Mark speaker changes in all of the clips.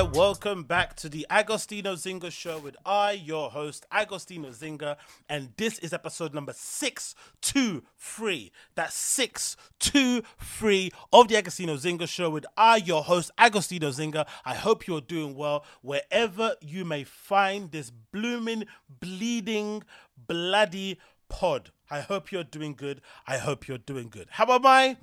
Speaker 1: There, welcome back to the Agostinho Zinga show with I, your host, Agostinho Zinga, and this is episode number 623. That's 623 of the Agostinho Zinga show with I, your host, Agostinho Zinga. I hope you're doing well wherever you may find this blooming, bleeding, bloody pod. I hope you're doing good. I hope you're doing good. How am I?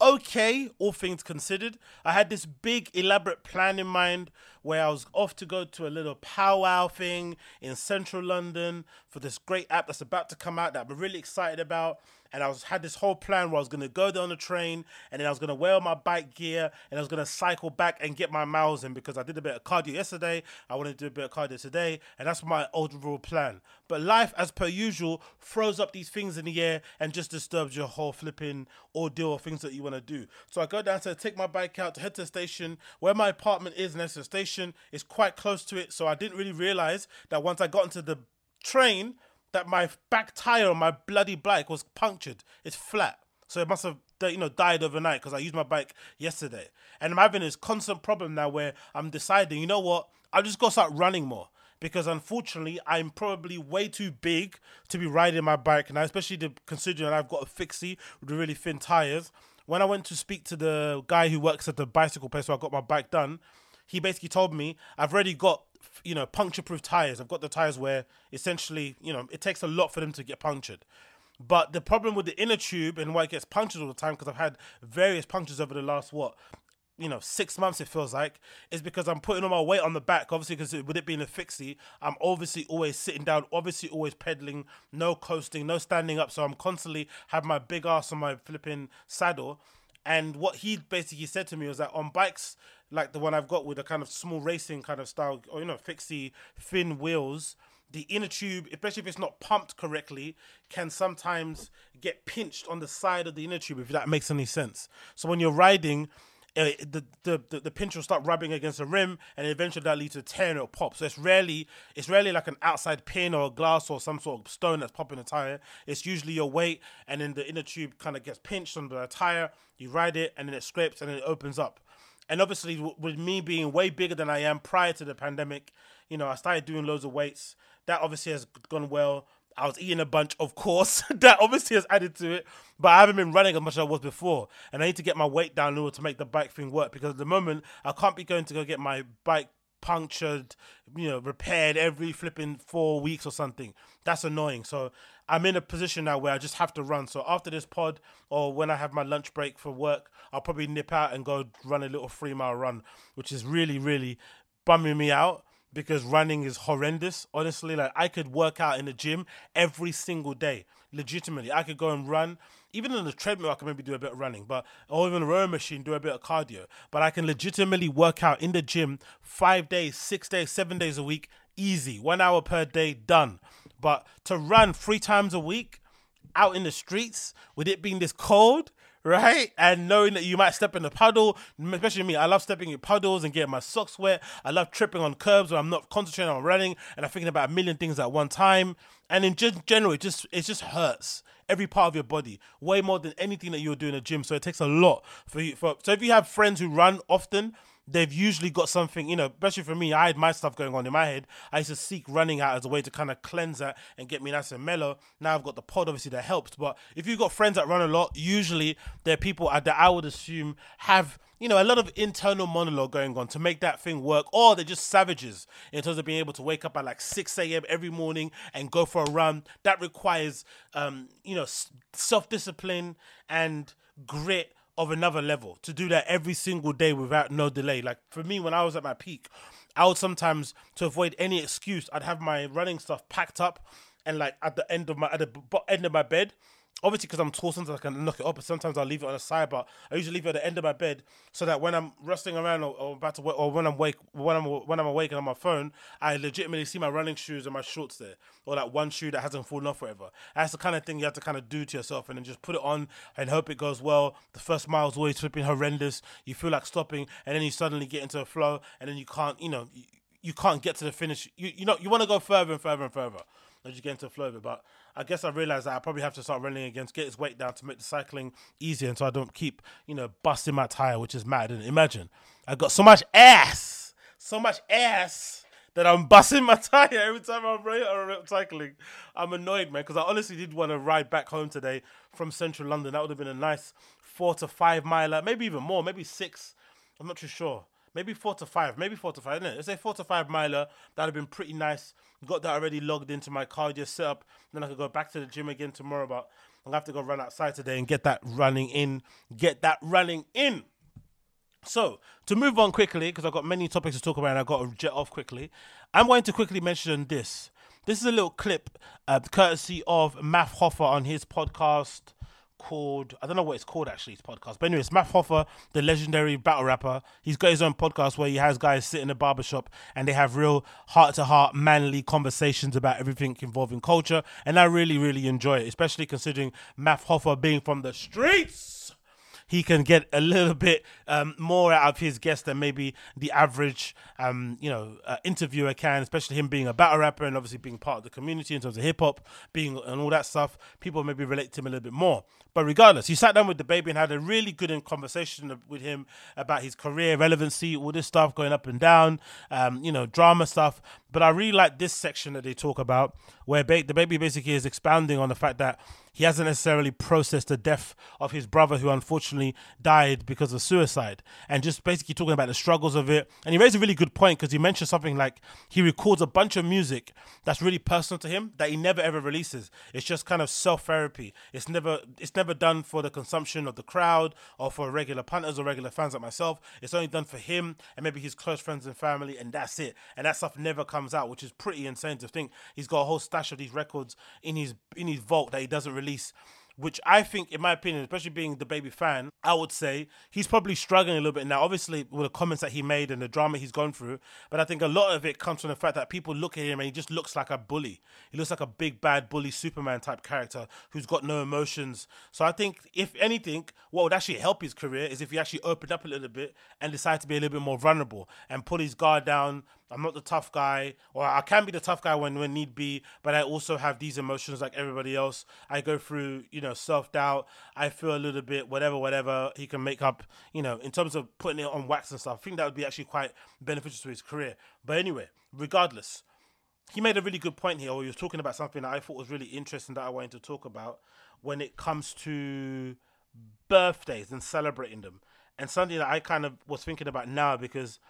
Speaker 1: Okay, all things considered. I had this big, elaborate plan in mind where I was off to go to a little powwow thing in central London for this great app that's about to come out that I'm really excited about. And I was had this whole plan where I was gonna go there on the train and then I was gonna wear my bike gear and I was gonna cycle back and get my miles in because I did a bit of cardio yesterday. I want to do a bit of cardio today, and that's my overall plan. But life, as per usual, throws up these things in the air and just disturbs your whole flipping ordeal of things that you want to do. So I go down to take my bike out to head to the station where my apartment is next to the station. It's quite close to it, so I didn't really realize that once I got into the train that my back tire on my bloody bike was punctured. It's flat. So it must have you know died overnight because I used my bike yesterday. And I'm having this constant problem now where I'm deciding, you know what, I'll just to start running more. Because unfortunately, I'm probably way too big to be riding my bike now, especially the, considering I've got a fixie with really thin tires. When I went to speak to the guy who works at the bicycle place where I got my bike done, he basically told me I've already got you know puncture proof tires. I've got the tires where essentially you know it takes a lot for them to get punctured. But the problem with the inner tube and why it gets punctured all the time because I've had various punctures over the last what you know six months it feels like is because I'm putting all my weight on the back. Obviously, because with it being a fixie, I'm obviously always sitting down, obviously always pedaling, no coasting, no standing up. So I'm constantly have my big ass on my flipping saddle. And what he basically said to me was that on bikes like the one I've got with a kind of small racing kind of style, or you know, fixie thin wheels, the inner tube, especially if it's not pumped correctly, can sometimes get pinched on the side of the inner tube, if that makes any sense. So when you're riding, Uh, the, the, the the pinch will start rubbing against the rim, and eventually that leads to tear and it'll pop. So it's rarely it's rarely like an outside pin or a glass or some sort of stone that's popping the tire. It's usually your weight, and then the inner tube kind of gets pinched under the tire. You ride it, and then it scrapes, and then it opens up and obviously with me being way bigger than I am prior to the pandemic, you know, I started doing loads of weights. That obviously has gone well. I was eating a bunch, of course. that obviously has added to it. But I haven't been running as much as I was before. And I need to get my weight down in order to make the bike thing work. Because at the moment, I can't be going to go get my bike punctured, you know, repaired every flipping four weeks or something. That's annoying. So I'm in a position now where I just have to run. So after this pod, or when I have my lunch break for work, I'll probably nip out and go run a little three mile run, which is really, really bumming me out because running is horrendous. Honestly, like I could work out in the gym every single day. Legitimately, I could go and run. Even on the treadmill, I can maybe do a bit of running, but or even a rowing machine, do a bit of cardio. But I can legitimately work out in the gym five days, six days, seven days a week, easy, one hour per day, done. But to run three times a week out in the streets with it being this cold, right? And knowing that you might step in a puddle, especially me, I love stepping in puddles and getting my socks wet. I love tripping on curbs where I'm not concentrating on running and I'm thinking about a million things at one time. And in just general, it just it just hurts every part of your body way more than anything that you're doing in a gym. So it takes a lot for you. For, so if you have friends who run often, they've usually got something, you know, especially for me, I had my stuff going on in my head. I used to seek running out as a way to kind of cleanse that and get me nice and mellow. Now I've got the pod, obviously, that helps. But if you've got friends that run a lot, usually they're people that I would assume have you know, a lot of internal monologue going on to make that thing work, or they're just savages in terms of being able to wake up at like 6 a.m. every morning and go for a run. That requires, um, you know, self discipline and grit of another level to do that every single day without no delay. Like for me, when I was at my peak, I would sometimes to avoid any excuse, I'd have my running stuff packed up and like at the end of my at the end of my bed. Obviously, because I'm tall, sometimes I can knock it up, but sometimes I'll leave it on the side. But I usually leave it at the end of my bed so that when I'm resting around or, or about to wake, or when I'm wake, when I'm when I'm awake and on my phone, I legitimately see my running shoes and my shorts there, or that one shoe that hasn't fallen off, whatever. That's the kind of thing you have to kind of do to yourself, and then just put it on and hope it goes well. The first mile's always flipping horrendous. You feel like stopping, and then you suddenly get into a flow, and then you can't, you know, you, you can't get to the finish. You you know you want to go further and further and further as you get into the flow of it. But I guess I realized that I probably have to start running again to get his weight down to make the cycling easier, and so I don't keep you know busting my tire, which is mad. And imagine I got so much ass, so much ass that I'm busting my tire every time I'm cycling. I'm annoyed, man, because I honestly did want to ride back home today from central London. That would have been a nice four to five miler, maybe even more, maybe six. I'm not too sure. Maybe four to five, maybe four to five. No, let's say four to five miler. That'd have been pretty nice. Got that already logged into my cardio setup. Then I could go back to the gym again tomorrow. But I'm gonna have to go run outside today and get that running in. Get that running in. So, to move on quickly, because I've got many topics to talk about and I've got to jet off quickly, I'm going to quickly mention this. This is a little clip, uh, courtesy of Math Hoffa on his podcast called, I don't know what it's called actually, his podcast. But anyway, it's Math Hoffa, the legendary battle rapper. He's got his own podcast where he has guys sit in a barbershop and they have real heart to heart, manly conversations about everything involving culture. And I really, really enjoy it, especially considering Math Hoffa being from the streets he can get a little bit um, more out of his guest than maybe the average, um, you know, uh, interviewer can. Especially him being a battle rapper and obviously being part of the community in terms of hip hop, being and all that stuff. People maybe relate to him a little bit more. But regardless, he sat down with DaBaby and had a really good conversation with him about his career relevancy, all this stuff going up and down, um, you know, drama stuff. But I really like this section that they talk about where ba- DaBaby basically is expounding on the fact that he hasn't necessarily processed the death of his brother who unfortunately died because of suicide and just basically talking about the struggles of it. And he raised a really good point because he mentioned something like he records a bunch of music that's really personal to him that he never ever releases. It's just kind of self-therapy. It's never it's never done for the consumption of the crowd or for regular punters or regular fans like myself. It's only done for him and maybe his close friends and family and that's it. And that stuff never comes out which is pretty insane to think. He's got a whole stash of these records in his in his vault that he doesn't release which I think, in my opinion, especially being DaBaby fan, I would say he's probably struggling a little bit now. Obviously, with the comments that he made and the drama he's gone through, but I think a lot of it comes from the fact that people look at him and he just looks like a bully. He looks like a big bad bully Superman type character who's got no emotions. So I think, if anything, what would actually help his career is if he actually opened up a little bit and decided to be a little bit more vulnerable and put his guard down. I'm not the tough guy, or I can be the tough guy when, when need be, but I also have these emotions like everybody else. I go through, you know, self doubt. I feel a little bit, whatever, whatever. He can make up, you know, in terms of putting it on wax and stuff. I think that would be actually quite beneficial to his career. But anyway, regardless, he made a really good point here, or he was talking about something that I thought was really interesting that I wanted to talk about when it comes to birthdays and celebrating them. And something that I kind of was thinking about now because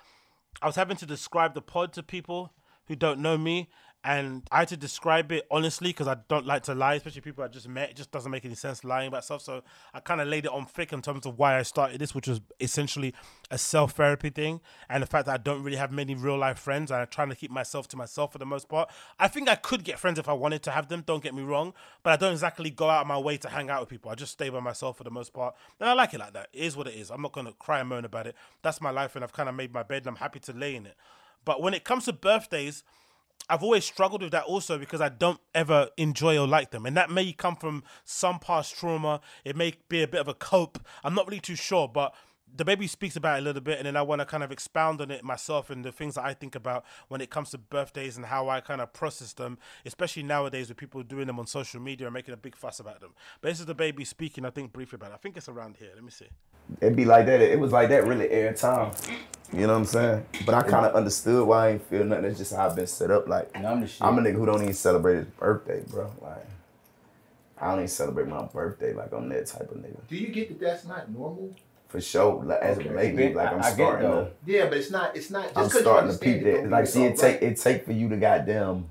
Speaker 1: I was having to describe the pod to people who don't know me, and I had to describe it honestly because I don't like to lie, especially people I just met. It just doesn't make any sense lying about stuff. So I kind of laid it on thick in terms of why I started this, which was essentially a self therapy thing, and the fact that I don't really have many real life friends, and I'm trying to keep myself to myself for the most part. I think I could get friends if I wanted to have them. Don't get me wrong, but I don't exactly go out of my way to hang out with people. I just stay by myself for the most part, and I like it like that. It is what it is. I'm not gonna cry and moan about it. That's my life, and I've kind of made my bed, and I'm happy to lay in it. But when it comes to birthdays, I've always struggled with that also because I don't ever enjoy or like them. And that may come from some past trauma. It may be a bit of a cope. I'm not really too sure, but DaBaby speaks about it a little bit and then I want to kind of expound on it myself and the things that I think about when it comes to birthdays and how I kind of process them, especially nowadays with people doing them on social media and making a big fuss about them. But this is DaBaby speaking, I think, briefly about it. I think it's around here. Let me see.
Speaker 2: It'd be like that. It was like that really every time. You know what I'm saying? But I kind of understood why I ain't feel nothing. It's just how I've been set up. Like,
Speaker 3: And I'm the shit.
Speaker 2: I'm a nigga who don't even celebrate his birthday, bro. Like, I don't even celebrate my birthday. Like, I'm that type of nigga.
Speaker 4: Do you get that that's not normal?
Speaker 2: For sure. Like, as a baby, like, I'm
Speaker 3: I- I
Speaker 2: starting
Speaker 3: though.
Speaker 2: to,
Speaker 4: Yeah, but it's not. It's not. Just
Speaker 2: I'm
Speaker 4: 'cause you
Speaker 2: starting to
Speaker 4: understand
Speaker 2: peep that. Like, see, it
Speaker 4: it's
Speaker 2: take, it take for you to goddamn,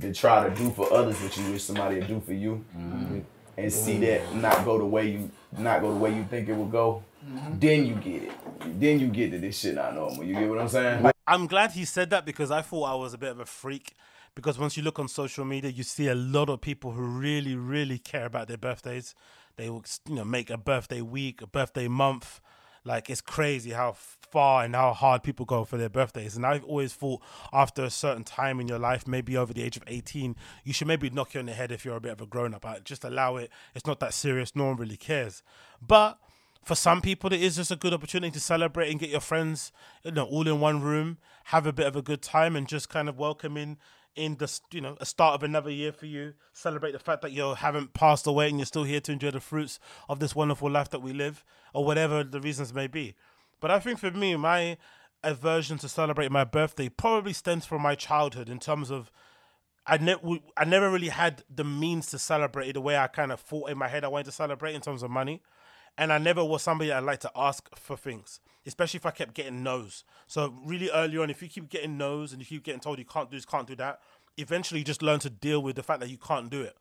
Speaker 2: to try to do for others what you wish somebody would do for you.
Speaker 3: Mm-hmm.
Speaker 2: and see that not go the way you not go the way you think it would go, mm-hmm. then you get it. Then you get that this shit not normal. You get what I'm saying?
Speaker 1: I'm glad he said that because I thought I was a bit of a freak. Because once you look on social media, you see a lot of people who really, really care about their birthdays. They will, you know, make a birthday week, a birthday month. Like it's crazy how far and how hard people go for their birthdays. And I've always thought after a certain time in your life, maybe over the age of 18, you should maybe knock you on the head if you're a bit of a grown up. Just allow it. It's not that serious. No one really cares. But for some people, it is just a good opportunity to celebrate and get your friends, you know, all in one room, have a bit of a good time, and just kind of welcome in in the you know a start of another year for you. Celebrate the fact that you haven't passed away and you're still here to enjoy the fruits of this wonderful life that we live, or whatever the reasons may be. But I think for me, my aversion to celebrate my birthday probably stems from my childhood in terms of I never I never really had the means to celebrate it the way I kind of thought in my head I wanted to celebrate in terms of money. And I never was somebody that liked to ask for things, especially if I kept getting no's. So really early on, if you keep getting no's and you keep getting told you can't do this, can't do that, eventually you just learn to deal with the fact that you can't do it.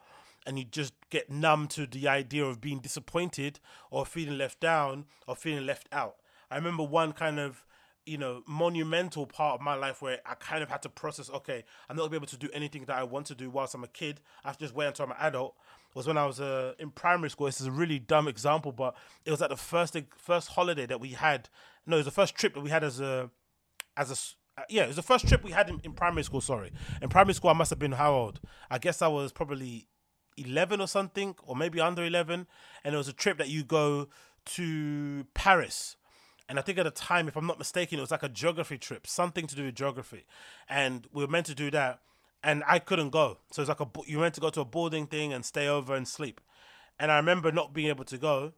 Speaker 1: And you just get numb to the idea of being disappointed or feeling left down or feeling left out. I remember one kind of you know, monumental part of my life where I kind of had to process, okay, I'm not gonna be able to do anything that I want to do whilst I'm a kid. I have to just wait until I'm an adult. Was when I was uh, in primary school. This is a really dumb example, but it was at the first first holiday that we had. No, it was the first trip that we had as a as a uh, yeah, it was the first trip we had in, in primary school. Sorry, in primary school I must have been how old? I guess I was probably eleven or something, or maybe under eleven. And it was a trip that you go to Paris. And I think at the time, if I'm not mistaken, it was like a geography trip, something to do with geography. And we were meant to do that, and I couldn't go. So it's like a you meant to go to a boarding thing and stay over and sleep. And I remember not being able to go,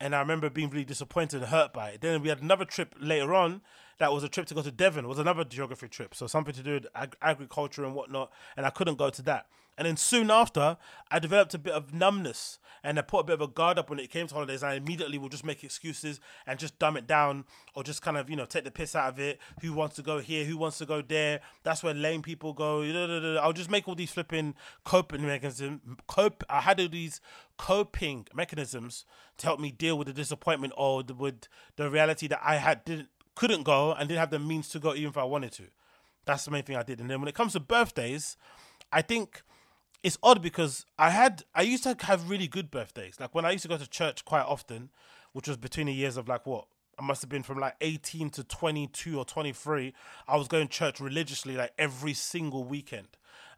Speaker 1: and I remember being really disappointed and hurt by it. Then we had another trip later on that was a trip to go to Devon. Was another geography trip, so something to do with ag- agriculture and whatnot. And I couldn't go to that. And then soon after, I developed a bit of numbness, and I put a bit of a guard up when it came to holidays. I immediately would just make excuses and just dumb it down, or just kind of you know take the piss out of it. Who wants to go here? Who wants to go there? That's where lame people go. I'll just make all these flipping coping mechanisms. Cope. I had all these coping mechanisms to help me deal with the disappointment or with the reality that I had didn't couldn't go and didn't have the means to go even if I wanted to. That's the main thing I did. And then when it comes to birthdays, I think it's odd because I had I used to have really good birthdays. Like when I used to go to church quite often, which was between the years of like what I must have been from like 18 to 22 or 23. I was going to church religiously like every single weekend.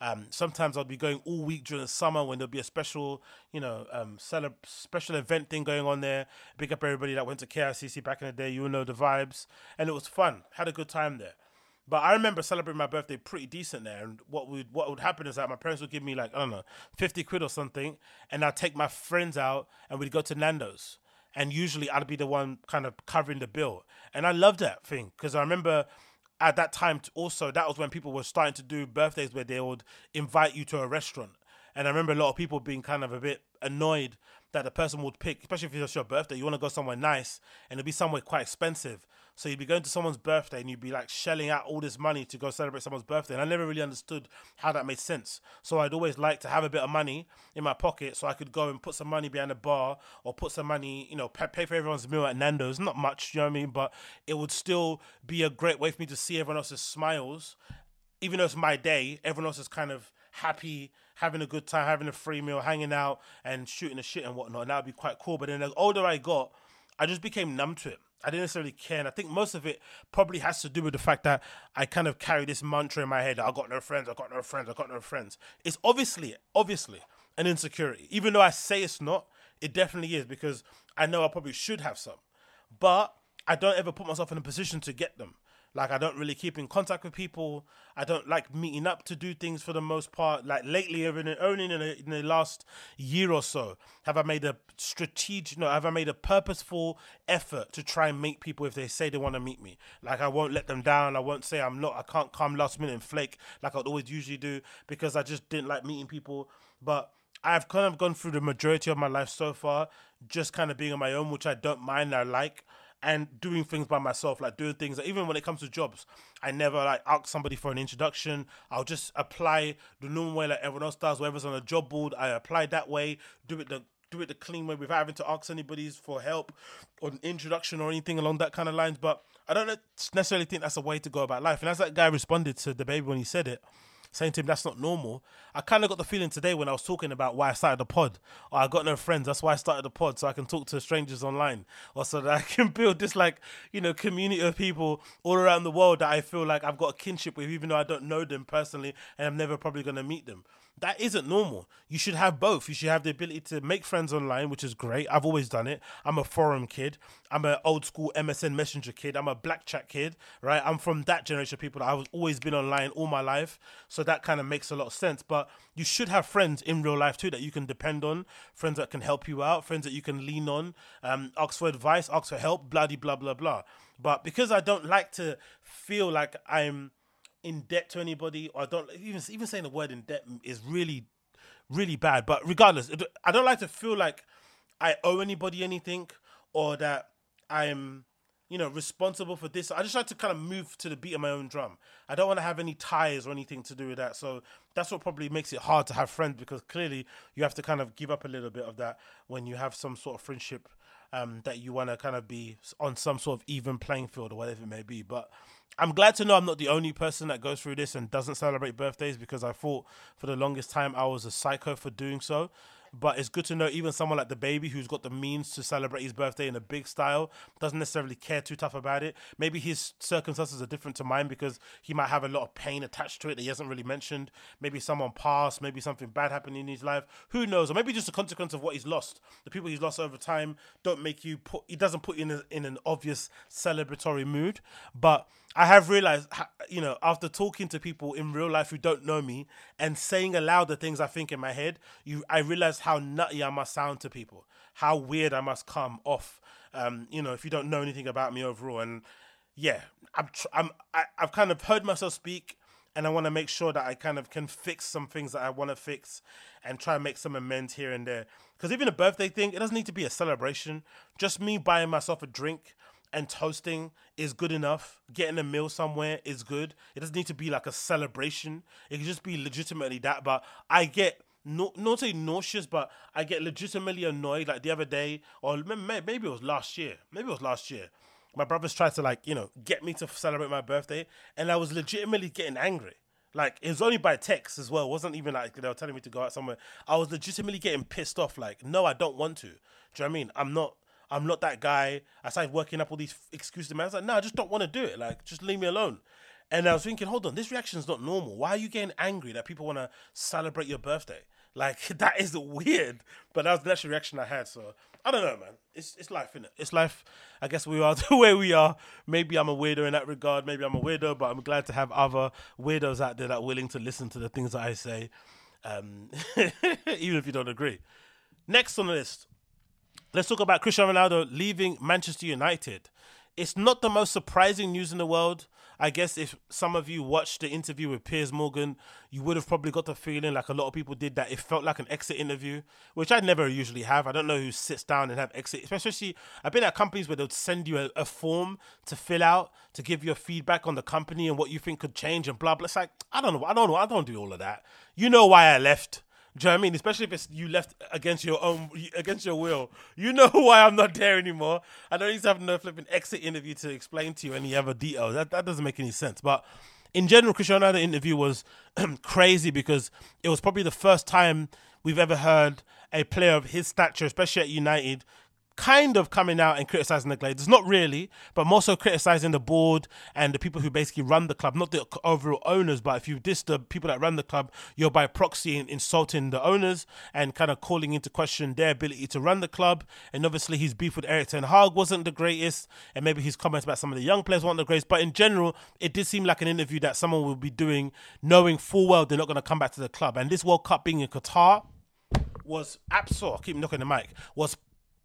Speaker 1: Um, sometimes I'd be going all week during the summer when there'd be a special, you know, um, cele- special event thing going on there. Big up everybody that went to KICC back in the day. You know the vibes, and it was fun. Had a good time there. But I remember celebrating my birthday pretty decent there, and what would what would happen is that my parents would give me like I don't know fifty quid or something, and I'd take my friends out and we'd go to Nando's, and usually I'd be the one kind of covering the bill, and I loved that thing because I remember at that time also that was when people were starting to do birthdays where they would invite you to a restaurant, and I remember a lot of people being kind of a bit annoyed that the person would pick, especially if it's your birthday, you want to go somewhere nice and it'd be somewhere quite expensive. So you'd be going to someone's birthday and you'd be like shelling out all this money to go celebrate someone's birthday. And I never really understood how that made sense. So I'd always like to have a bit of money in my pocket so I could go and put some money behind the bar or put some money, you know, pay for everyone's meal at Nando's. Not much, you know what I mean? But it would still be a great way for me to see everyone else's smiles even though it's my day, everyone else is kind of happy, having a good time, having a free meal, hanging out and shooting the shit and whatnot. And that would be quite cool. But then the older I got, I just became numb to it. I didn't necessarily care. And I think most of it probably has to do with the fact that I kind of carry this mantra in my head I got no friends, I got no friends, I got no friends. It's obviously, obviously an insecurity. Even though I say it's not, it definitely is because I know I probably should have some. But I don't ever put myself in a position to get them. Like I don't really keep in contact with people. I don't like meeting up to do things for the most part. Like lately, only in the, in the last year or so, have I made a strategic, no, have I made a purposeful effort to try and meet people if they say they want to meet me. Like I won't let them down. I won't say I'm not. I can't come last minute and flake like I'd always usually do because I just didn't like meeting people. But I've kind of gone through the majority of my life so far, just kind of being on my own, which I don't mind. I like and doing things by myself, like doing things. Even when it comes to jobs, I never like ask somebody for an introduction. I'll just apply the normal way like everyone else does. Whatever's on a job board, I apply that way. Do it the do it the clean way without having to ask anybody for help or an introduction or anything along that kind of lines. But I don't necessarily think that's a way to go about life. And as that guy responded to DaBaby when he said it, saying to him that's not normal. I kind of got the feeling today when I was talking about why I started the pod. Or I got no friends, that's why I started the pod, so I can talk to strangers online, or so that I can build this like you know community of people all around the world that I feel like I've got a kinship with, even though I don't know them personally and I'm never probably gonna meet them. That isn't normal. You should have both. You should have the ability to make friends online, which is great. I've always done it. I'm a forum kid. I'm an old school MSN Messenger kid. I'm a black chat kid, right? I'm from that generation of people I've always been online all my life. So that kind of makes a lot of sense. But you should have friends in real life too that you can depend on, friends that can help you out, friends that you can lean on, um, ask for advice, ask for help, bloody blah, blah, blah. But because I don't like to feel like I'm in debt to anybody, or I don't even even saying the word in debt is really, really bad. But regardless, I don't like to feel like I owe anybody anything or that I'm, you know, responsible for this. I just like to kind of move to the beat of my own drum. I don't want to have any ties or anything to do with that. So that's what probably makes it hard to have friends because clearly you have to kind of give up a little bit of that when you have some sort of friendship um, that you want to kind of be on some sort of even playing field or whatever it may be. But I'm glad to know I'm not the only person that goes through this and doesn't celebrate birthdays because I thought for the longest time I was a psycho for doing so. But it's good to know even someone like DaBaby who's got the means to celebrate his birthday in a big style doesn't necessarily care too tough about it. Maybe his circumstances are different to mine because he might have a lot of pain attached to it that he hasn't really mentioned. Maybe someone passed, maybe something bad happened in his life. Who knows? Or maybe just a consequence of what he's lost. The people he's lost over time don't make you put. He doesn't put you in a, in an obvious celebratory mood, but. I have realized, you know, after talking to people in real life who don't know me and saying aloud the things I think in my head, you, I realize how nutty I must sound to people, how weird I must come off. Um, you know, if you don't know anything about me overall, and yeah, I'm, tr- I'm, I, I've kind of heard myself speak, and I want to make sure that I kind of can fix some things that I want to fix, and try and make some amends here and there. Because even a birthday thing, it doesn't need to be a celebration. Just me buying myself a drink and toasting is good enough. Getting a meal somewhere is good. It doesn't need to be like a celebration. It can just be legitimately that. But I get no, not say nauseous, but I get legitimately annoyed. Like the other day, or maybe it was last year. Maybe it was last year. My brothers tried to like you know get me to celebrate my birthday, and I was legitimately getting angry. Like it was only by text as well. It wasn't even like they were telling me to go out somewhere. I was legitimately getting pissed off. Like, no, I don't want to. Do you know what I mean? I'm not. I'm not that guy. I started working up all these excuses. Man, I was like, no, I just don't want to do it. Like, just leave me alone. And I was thinking, hold on, this reaction is not normal. Why are you getting angry that people want to celebrate your birthday? Like, that is weird. But that was the actual reaction I had. So I don't know, man. It's it's life, innit? It's life. I guess we are the way we are. Maybe I'm a weirdo in that regard. Maybe I'm a weirdo, but I'm glad to have other weirdos out there that are willing to listen to the things that I say, um, even if you don't agree. Next on the list, Let's talk about Cristiano Ronaldo leaving Manchester United. It's not the most surprising news in the world. I guess if some of you watched the interview with Piers Morgan, you would have probably got the feeling, like a lot of people did, that it felt like an exit interview, which I never usually have. I don't know who sits down and have exit, especially I've been at companies where they'll send you a, a form to fill out to give your feedback on the company and what you think could change and blah blah. It's like I don't know, I don't know, I don't do all of that. You know why I left. Do you know what I mean? Especially if it's you left against your own against your will. You know why I'm not there anymore. I don't need to have no flipping exit interview to explain to you any other details. That that doesn't make any sense. But in general, Cristiano Ronaldo interview was crazy because it was probably the first time we've ever heard a player of his stature, especially at United, kind of coming out and criticizing the Glazers. Not really, but more so criticizing the board and the people who basically run the club, not the overall owners. But if you diss the people that run the club, you're by proxy insulting the owners and kind of calling into question their ability to run the club. And obviously, his beef with Erik Ten Hag wasn't the greatest, and maybe his comments about some of the young players weren't the greatest. But in general, it did seem like an interview that someone will be doing, knowing full well they're not going to come back to the club. And this World Cup being in Qatar was absolute. keep knocking the mic. Was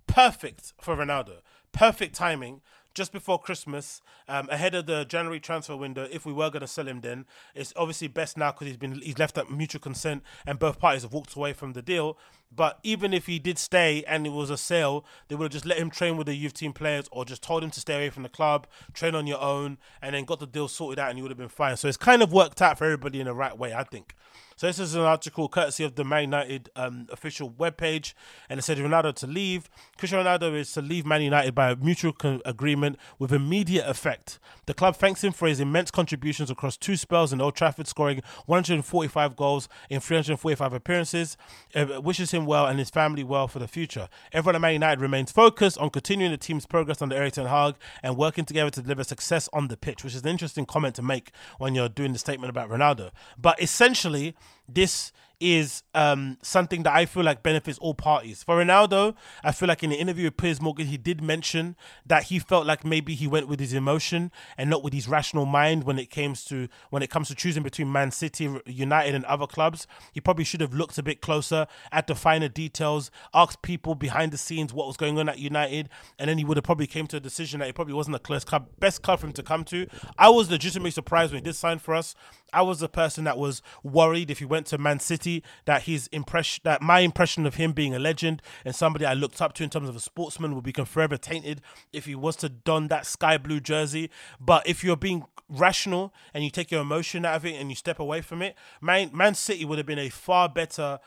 Speaker 1: perfect for Ronaldo. Perfect timing. Just before Christmas, um, ahead of the January transfer window, if we were going to sell him, then it's obviously best now because he's been he's left at mutual consent and both parties have walked away from the deal. But even if he did stay and it was a sale, they would have just let him train with the youth team players or just told him to stay away from the club, train on your own, and then got the deal sorted out and you would have been fine. So it's kind of worked out for everybody in the right way, I think. So this is an article courtesy of the Man United um, official webpage, and it said Ronaldo to leave. Cristiano Ronaldo is to leave Man United by a mutual co- agreement with immediate effect. The club thanks him for his immense contributions across two spells in Old Trafford, scoring 145 goals in 345 appearances. Uh, wishes him well and his family well for the future. Everyone at Man United remains focused on continuing the team's progress under Erik Ten Hag and working together to deliver success on the pitch, which is an interesting comment to make when you're doing the statement about Ronaldo. But essentially, this is um, something that I feel like benefits all parties. For Ronaldo, I feel like in the interview with Piers Morgan, he did mention that he felt like maybe he went with his emotion and not with his rational mind when it comes to when it comes to choosing between Man City, United, and other clubs. He probably should have looked a bit closer at the finer details, asked people behind the scenes what was going on at United, and then he would have probably came to a decision that it probably wasn't the club, best club for him to come to. I was legitimately surprised when he did sign for us. I was the person that was worried if he went to Man City that his impression, that my impression of him being a legend and somebody I looked up to in terms of a sportsman would become forever tainted if he was to don that sky blue jersey. But if you're being rational and you take your emotion out of it and you step away from it, Man, Man City would have been a far better.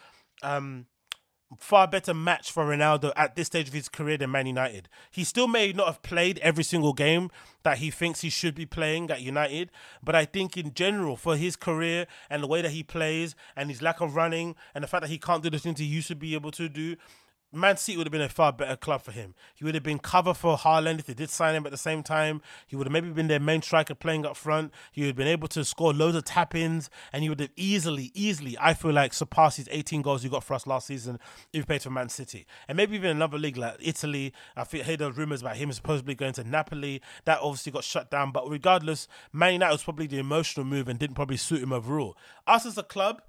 Speaker 1: Um, far better match for Ronaldo at this stage of his career than Man United. He still may not have played every single game that he thinks he should be playing at United, but I think in general for his career and the way that he plays and his lack of running and the fact that he can't do the things he used to be able to do, Man City would have been a far better club for him. He would have been cover for Haaland if they did sign him at the same time. He would have maybe been their main striker playing up front. He would have been able to score loads of tap ins and he would have easily, easily, I feel like, surpassed his 18 goals he got for us last season if he played for Man City. And maybe even another league like Italy. I feel, heard those rumours about him supposedly going to Napoli. That obviously got shut down. But regardless, Man United was probably the emotional move and didn't probably suit him overall. Us as a club,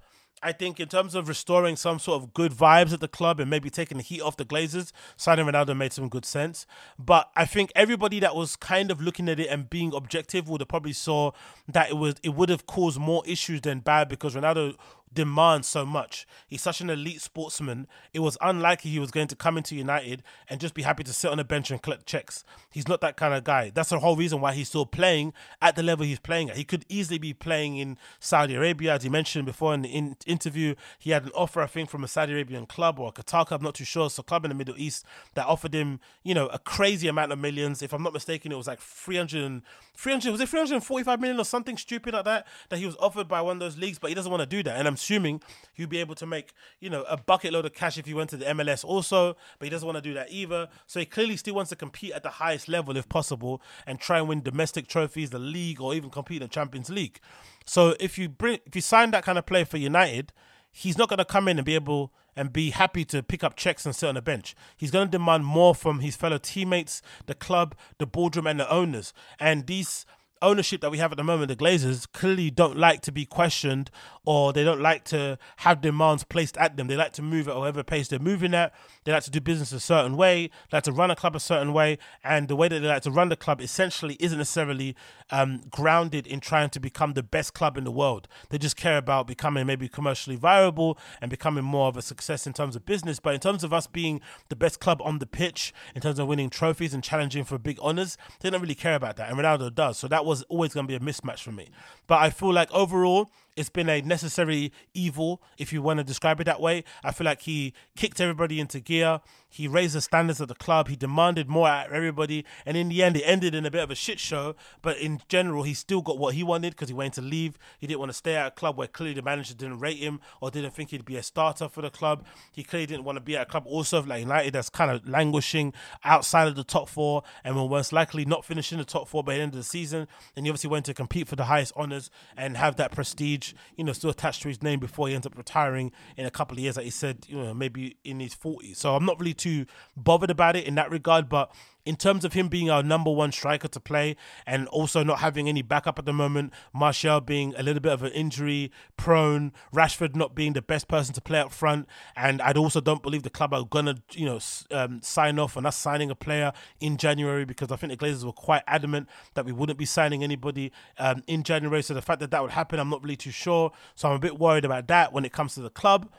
Speaker 1: I think in terms of restoring some sort of good vibes at the club and maybe taking the heat off the Glazers, signing Ronaldo made some good sense. But I think everybody that was kind of looking at it and being objective would have probably saw that it was it would have caused more issues than bad because Ronaldo demands so much. He's such an elite sportsman. It was unlikely he was going to come into United and just be happy to sit on a bench and collect checks. He's not that kind of guy. That's the whole reason why he's still playing at the level he's playing at. He could easily be playing in Saudi Arabia, as he mentioned before in the in- interview. He had an offer, I think, from a Saudi Arabian club or a Qatar club, I'm not too sure. So, club in the Middle East that offered him, you know, a crazy amount of millions. If I'm not mistaken, it was like 300, 300 was it 345 million or something stupid like that that he was offered by one of those leagues, but he doesn't want to do that. And I'm assuming he'd be able to make, you know, a bucket load of cash if he went to the MLS also, but he doesn't want to do that either. So he clearly still wants to compete at the highest level if possible and try and win domestic trophies, the league, or even compete in the Champions League. So if you bring if you sign that kind of player for United, he's not going to come in and be able and be happy to pick up checks and sit on the bench. He's going to demand more from his fellow teammates, the club, the boardroom, and the owners. And these ownership that we have at the moment, the Glazers clearly don't like to be questioned or they don't like to have demands placed at them. They like to move at whatever pace they're moving at. They like to do business a certain way, they like to run a club a certain way. And the way that they like to run the club essentially isn't necessarily um, grounded in trying to become the best club in the world. They just care about becoming maybe commercially viable and becoming more of a success in terms of business. But in terms of us being the best club on the pitch, in terms of winning trophies and challenging for big honours, they don't really care about that. And Ronaldo does. So that was always going to be a mismatch for me. But I feel like overall, it's been a necessary evil, if you want to describe it that way. I feel like he kicked everybody into gear. He raised the standards of the club. He demanded more out of everybody. And in the end, it ended in a bit of a shit show. But in general, he still got what he wanted because he wanted to leave. He didn't want to stay at a club where clearly the manager didn't rate him or didn't think he'd be a starter for the club. He clearly didn't want to be at a club also like United that's kind of languishing outside of the top four and will most likely not finish in the top four by the end of the season. And he obviously went to compete for the highest honours and have that prestige, you know, still attached to his name before he ends up retiring in a couple of years, like he said, you know, maybe in his 40s. So I'm not really too bothered about it in that regard, but in terms of him being our number one striker to play and also not having any backup at the moment, Martial being a little bit of an injury prone, Rashford not being the best person to play up front, and I also don't believe the club are gonna, you know, um, sign off on us signing a player in January because I think the Glazers were quite adamant that we wouldn't be signing anybody um, in January. So the fact that that would happen, I'm not really too sure. So I'm a bit worried about that when it comes to the club.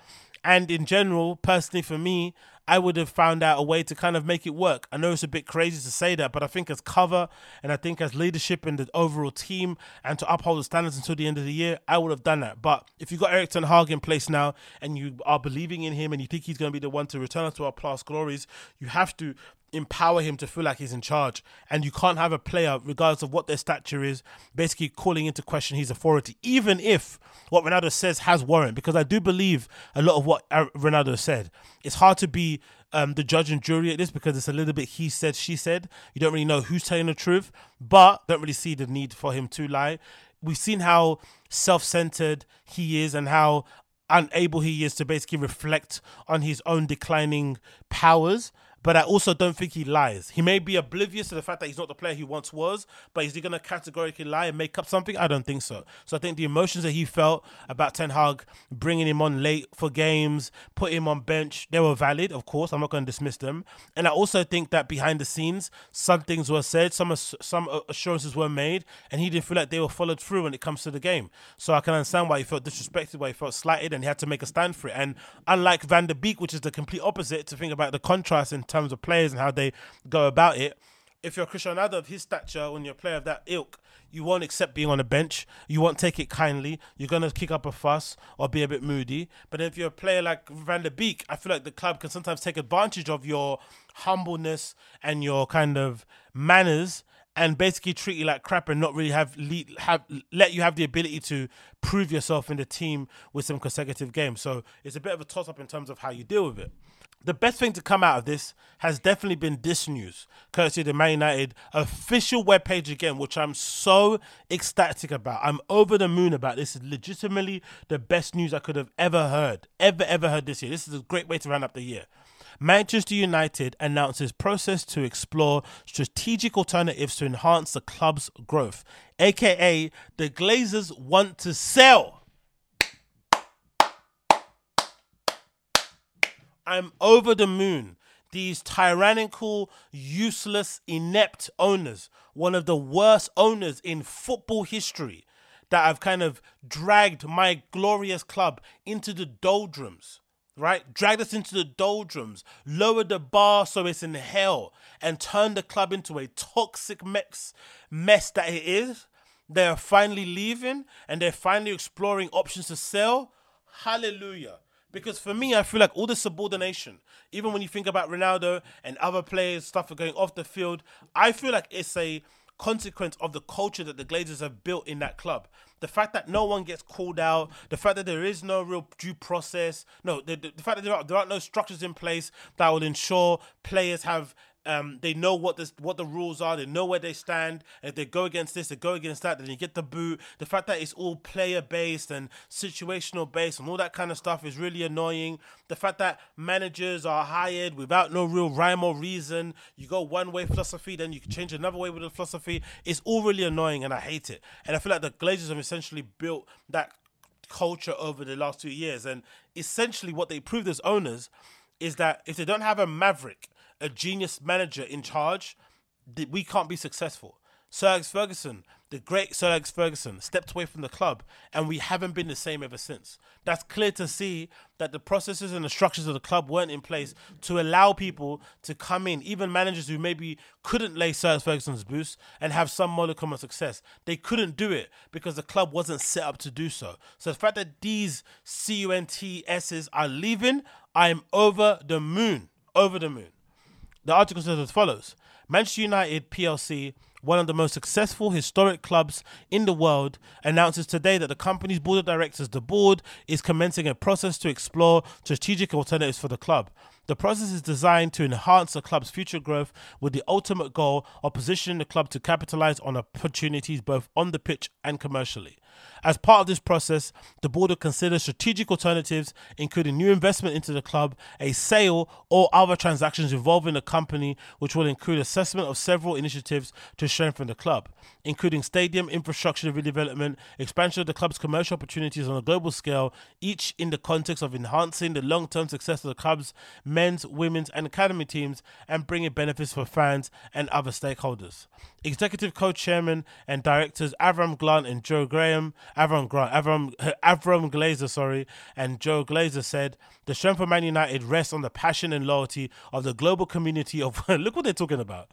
Speaker 1: And in general, personally for me, I would have found out a way to kind of make it work. I know it's a bit crazy to say that, but I think as cover and I think as leadership in the overall team and to uphold the standards until the end of the year, I would have done that. But if you've got Erik Ten Hag in place now and you are believing in him and you think he's going to be the one to return us to our past glories, you have to empower him to feel like he's in charge. And you can't have a player, regardless of what their stature is, basically calling into question his authority, even if what Ronaldo says has warrant. Because I do believe a lot of what Ronaldo said. It's hard to be um, the judge and jury at this because it's a little bit he said, she said. You don't really know who's telling the truth, but don't really see the need for him to lie. We've seen how self centered he is and how unable he is to basically reflect on his own declining powers but I also don't think he lies. He may be oblivious to the fact that he's not the player he once was, but is he going to categorically lie and make up something? I don't think so. So I think the emotions that he felt about Ten Hag bringing him on late for games, put him on bench, they were valid, of course. I'm not going to dismiss them. And I also think that behind the scenes, some things were said, some some assurances were made, and he didn't feel like they were followed through when it comes to the game. So I can understand why he felt disrespected, why he felt slighted, and he had to make a stand for it. And unlike Van der Beek, which is the complete opposite, to think about the contrast in terms of players and how they go about it. If you're Cristiano Ronaldo of his stature, when you're a player of that ilk, you won't accept being on the bench. You won't take it kindly. You're gonna kick up a fuss or be a bit moody. But if you're a player like Van der Beek, I feel like the club can sometimes take advantage of your humbleness and your kind of manners and basically treat you like crap and not really have have let you have the ability to prove yourself in the team with some consecutive games. So it's a bit of a toss up in terms of how you deal with it the best thing to come out of this has definitely been this news, courtesy of the Man United official webpage again, which I'm so ecstatic about. I'm over the moon about this. Is legitimately the best news I could have ever heard, ever, ever heard this year. This is a great way to round up the year. Manchester United announces process to explore strategic alternatives to enhance the club's growth, aka the Glazers want to sell. I'm over the moon. These tyrannical, useless, inept owners, one of the worst owners in football history, that have kind of dragged my glorious club into the doldrums, right? Dragged us into the doldrums, lowered the bar so it's in hell, and turned the club into a toxic mess, mess that it is. They are finally leaving and they're finally exploring options to sell. Hallelujah. Because for me, I feel like all the subordination, even when you think about Ronaldo and other players, stuff are going off the field, I feel like it's a consequence of the culture that the Glazers have built in that club. The fact that no one gets called out, the fact that there is no real due process, no, the, the, the fact that there, are, there aren't no structures in place that will ensure players have um, they know what this what the rules are. They know where they stand. If they go against this, they go against that. Then you get the boot. The fact that it's all player based and situational based and all that kind of stuff is really annoying. The fact that managers are hired without no real rhyme or reason. You go one way philosophy, then you can change another way with the philosophy. It's all really annoying, and I hate it. And I feel like the Glazers have essentially built that culture over the last two years. And essentially, what they proved as owners is that if they don't have a maverick a genius manager in charge, we can't be successful. Sir Alex Ferguson, the great Sir Alex Ferguson, stepped away from the club, and we haven't been the same ever since. That's clear to see that the processes and the structures of the club weren't in place to allow people to come in, even managers who maybe couldn't lay Sir Alex Ferguson's boots and have some modicum of success. They couldn't do it because the club wasn't set up to do so. So the fact that these CUNTSs are leaving, I'm over the moon. Over the moon. The article says as follows Manchester United PLC, one of the most successful historic clubs in the world, announces today that the company's board of directors, the board, is commencing a process to explore strategic alternatives for the club. The process is designed to enhance the club's future growth with the ultimate goal of positioning the club to capitalize on opportunities both on the pitch and commercially. As part of this process, the board will consider strategic alternatives, including new investment into the club, a sale, or other transactions involving the company, which will include assessment of several initiatives to strengthen the club, including stadium infrastructure redevelopment, expansion of the club's commercial opportunities on a global scale, each in the context of enhancing the long term success of the club's men's, women's, and academy teams and bringing benefits for fans and other stakeholders. Executive co chairman and directors Avram Grant and Joe Graham Avram, Avram Grant, Avram, Avram Glazer, sorry, and Joel Glazer said the strength of Man United rests on the passion and loyalty of the global community of. look what they're talking about.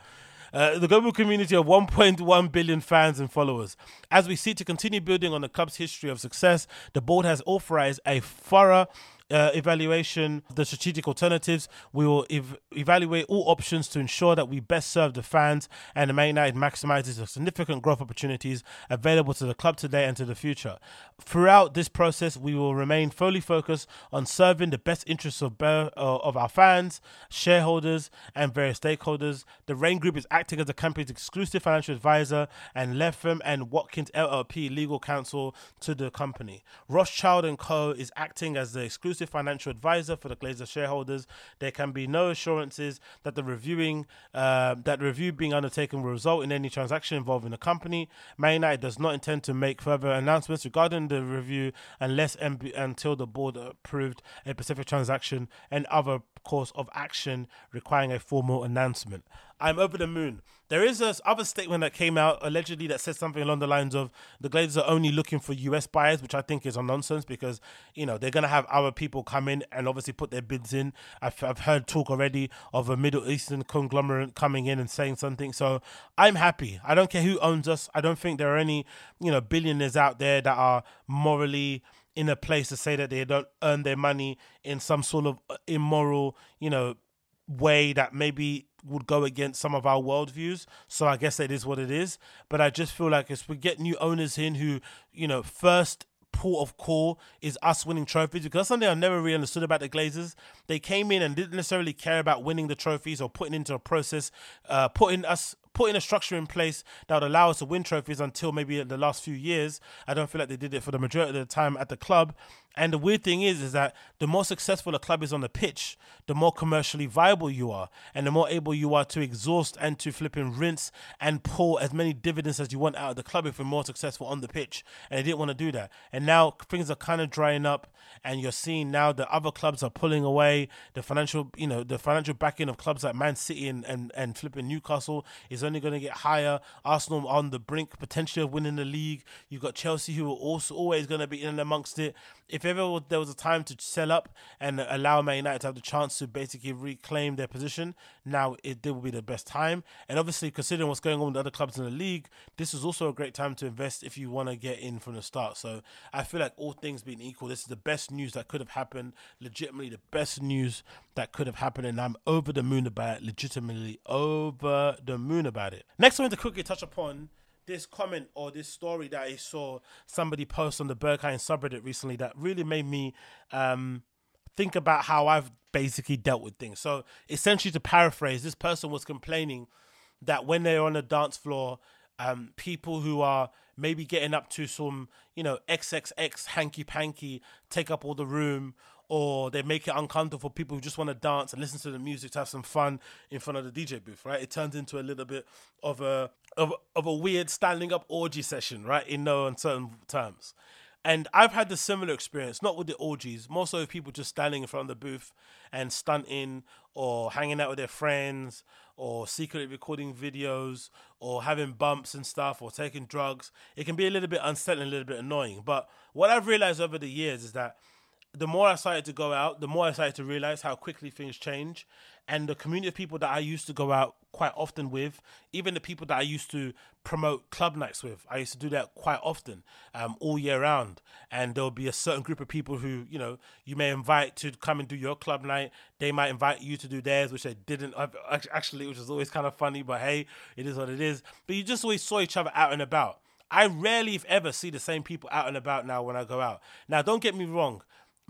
Speaker 1: Uh, the global community of 1.1 billion fans and followers. As we seek to continue building on the club's history of success, the board has authorized a thorough uh, evaluation of the strategic alternatives. We will ev- evaluate all options to ensure that we best serve the fans and the Man United maximizes the significant growth opportunities available to the club today and to the future. Throughout this process, we will remain fully focused on serving the best interests of, uh, of our fans, shareholders, and various stakeholders. The Raine Group is acting as the company's exclusive financial advisor and Latham and Watkins LLP legal counsel to the company. Rothschild Co. is acting as the exclusive financial advisor for the Glazer shareholders. There can be no assurances that the reviewing uh, that review being undertaken will result in any transaction involving the company. Man United does not intend to make further announcements regarding the review unless until the board approved a specific transaction and other course of action requiring a formal announcement. I'm over the moon. There is this other statement that came out allegedly that says something along the lines of the Glazers are only looking for US buyers, which I think is a nonsense because you know they're gonna have other people come in and obviously put their bids in. I've, I've heard talk already of a Middle Eastern conglomerate coming in and saying something. So I'm happy. I don't care who owns us. I don't think there are any you know billionaires out there that are morally in a place to say that they don't earn their money in some sort of uh, immoral, you know, way that maybe would go against some of our worldviews. So I guess it is what it is. But I just feel like as we get new owners in who, you know, first port of call is us winning trophies because that's something I never really understood about the Glazers. They came in and didn't necessarily care about winning the trophies or putting into a process, uh, putting us putting a structure in place that would allow us to win trophies until maybe the last few years. I don't feel like they did it for the majority of the time at the club. And the weird thing is, is that the more successful a club is on the pitch, the more commercially viable you are, and the more able you are to exhaust and to flip and rinse and pull as many dividends as you want out of the club if you're more successful on the pitch. And they didn't want to do that. And now things are kind of drying up, and you're seeing now the other clubs are pulling away. The financial, you know, the financial backing of clubs like Man City and and, and flipping Newcastle is only going to get higher. Arsenal on the brink potentially of winning the league. You've got Chelsea who are also always going to be in and amongst it. If ever there was a time to sell up and allow Man United to have the chance to basically reclaim their position, now it will be the best time. And obviously, considering what's going on with other clubs in the league, this is also a great time to invest if you want to get in from the start. So I feel like all things being equal, this is the best news that could have happened. Legitimately, the best news that could have happened, and I'm over the moon about it. Legitimately over the moon about it. Next, I want to quickly touch upon this comment or this story that I saw somebody post on the Berghain subreddit recently that really made me um, think about how I've basically dealt with things. So, essentially, to paraphrase, this person was complaining that when they're on the dance floor, um, people who are maybe getting up to some, you know, XXX hanky panky take up all the room, or they make it uncomfortable for people who just want to dance and listen to the music to have some fun in front of the DJ booth, right? It turns into a little bit of a of, of a weird standing up orgy session, right? In no uncertain terms. And I've had the similar experience, not with the orgies, more so with people just standing in front of the booth and stunting or hanging out with their friends or secretly recording videos or having bumps and stuff or taking drugs. It can be a little bit unsettling, a little bit annoying. But what I've realized over the years is that the more I started to go out, the more I started to realize how quickly things change. And the community of people that I used to go out quite often with, even the people that I used to promote club nights with, I used to do that quite often, um, all year round. And there'll be a certain group of people who, you know, you may invite to come and do your club night. They might invite you to do theirs, which they didn't actually, which is always kind of funny, but hey, it is what it is. But you just always saw each other out and about. I rarely, if ever, see the same people out and about now when I go out. Now, don't get me wrong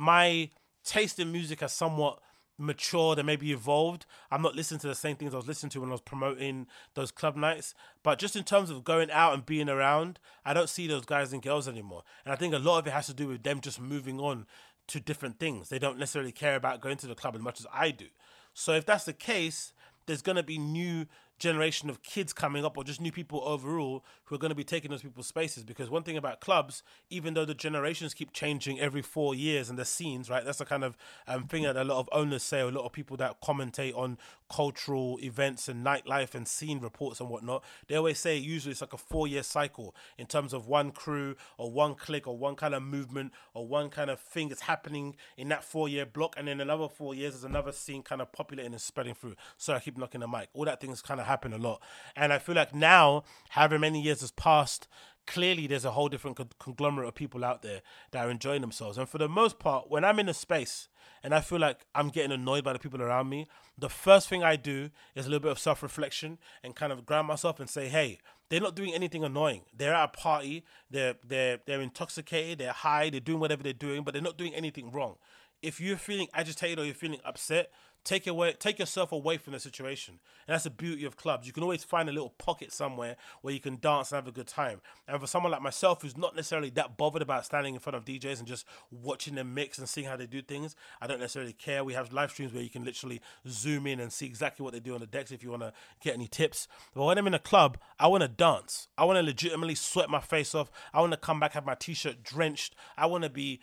Speaker 1: my taste in music has somewhat matured and maybe evolved. I'm not listening to the same things I was listening to when I was promoting those club nights. But just in terms of going out and being around, I don't see those guys and girls anymore. And I think a lot of it has to do with them just moving on to different things. They don't necessarily care about going to the club as much as I do. So if that's the case, there's going to be new generation of kids coming up or just new people overall who are going to be taking those people's spaces. Because one thing about clubs even though the generations keep changing every four years and the scenes right that's the kind of um, thing that a lot of owners say a lot of people that commentate on cultural events and nightlife and scene reports and whatnot, they always say usually it's like a four year cycle in terms of one crew or one clique or one kind of movement or one kind of thing that's happening in that four year block. And then another four years, is another scene kind of populating and spreading through. So I keep knocking the mic. All that things kind of happen a lot. And I feel like now, however many years has passed, clearly there's a whole different con- conglomerate of people out there that are enjoying themselves. And for the most part, when I'm in a space and I feel like I'm getting annoyed by the people around me, the first thing I do is a little bit of self reflection and kind of ground myself and say, hey, they're not doing anything annoying. They're at a party, they're they're they're intoxicated, they're high, they're doing whatever they're doing, but they're not doing anything wrong. If you're feeling agitated or you're feeling upset, take away take yourself away from the situation. And that's the beauty of clubs. You can always find a little pocket somewhere where you can dance and have a good time. And for someone like myself who's not necessarily that bothered about standing in front of djs and just watching them mix and seeing how they do things i don't necessarily care. We have live streams where you can literally zoom in and see exactly what they do on the decks if you want to get any tips. But when i'm in a club i want to dance. I want to legitimately sweat my face off. I want to come back have my t-shirt drenched. I want to be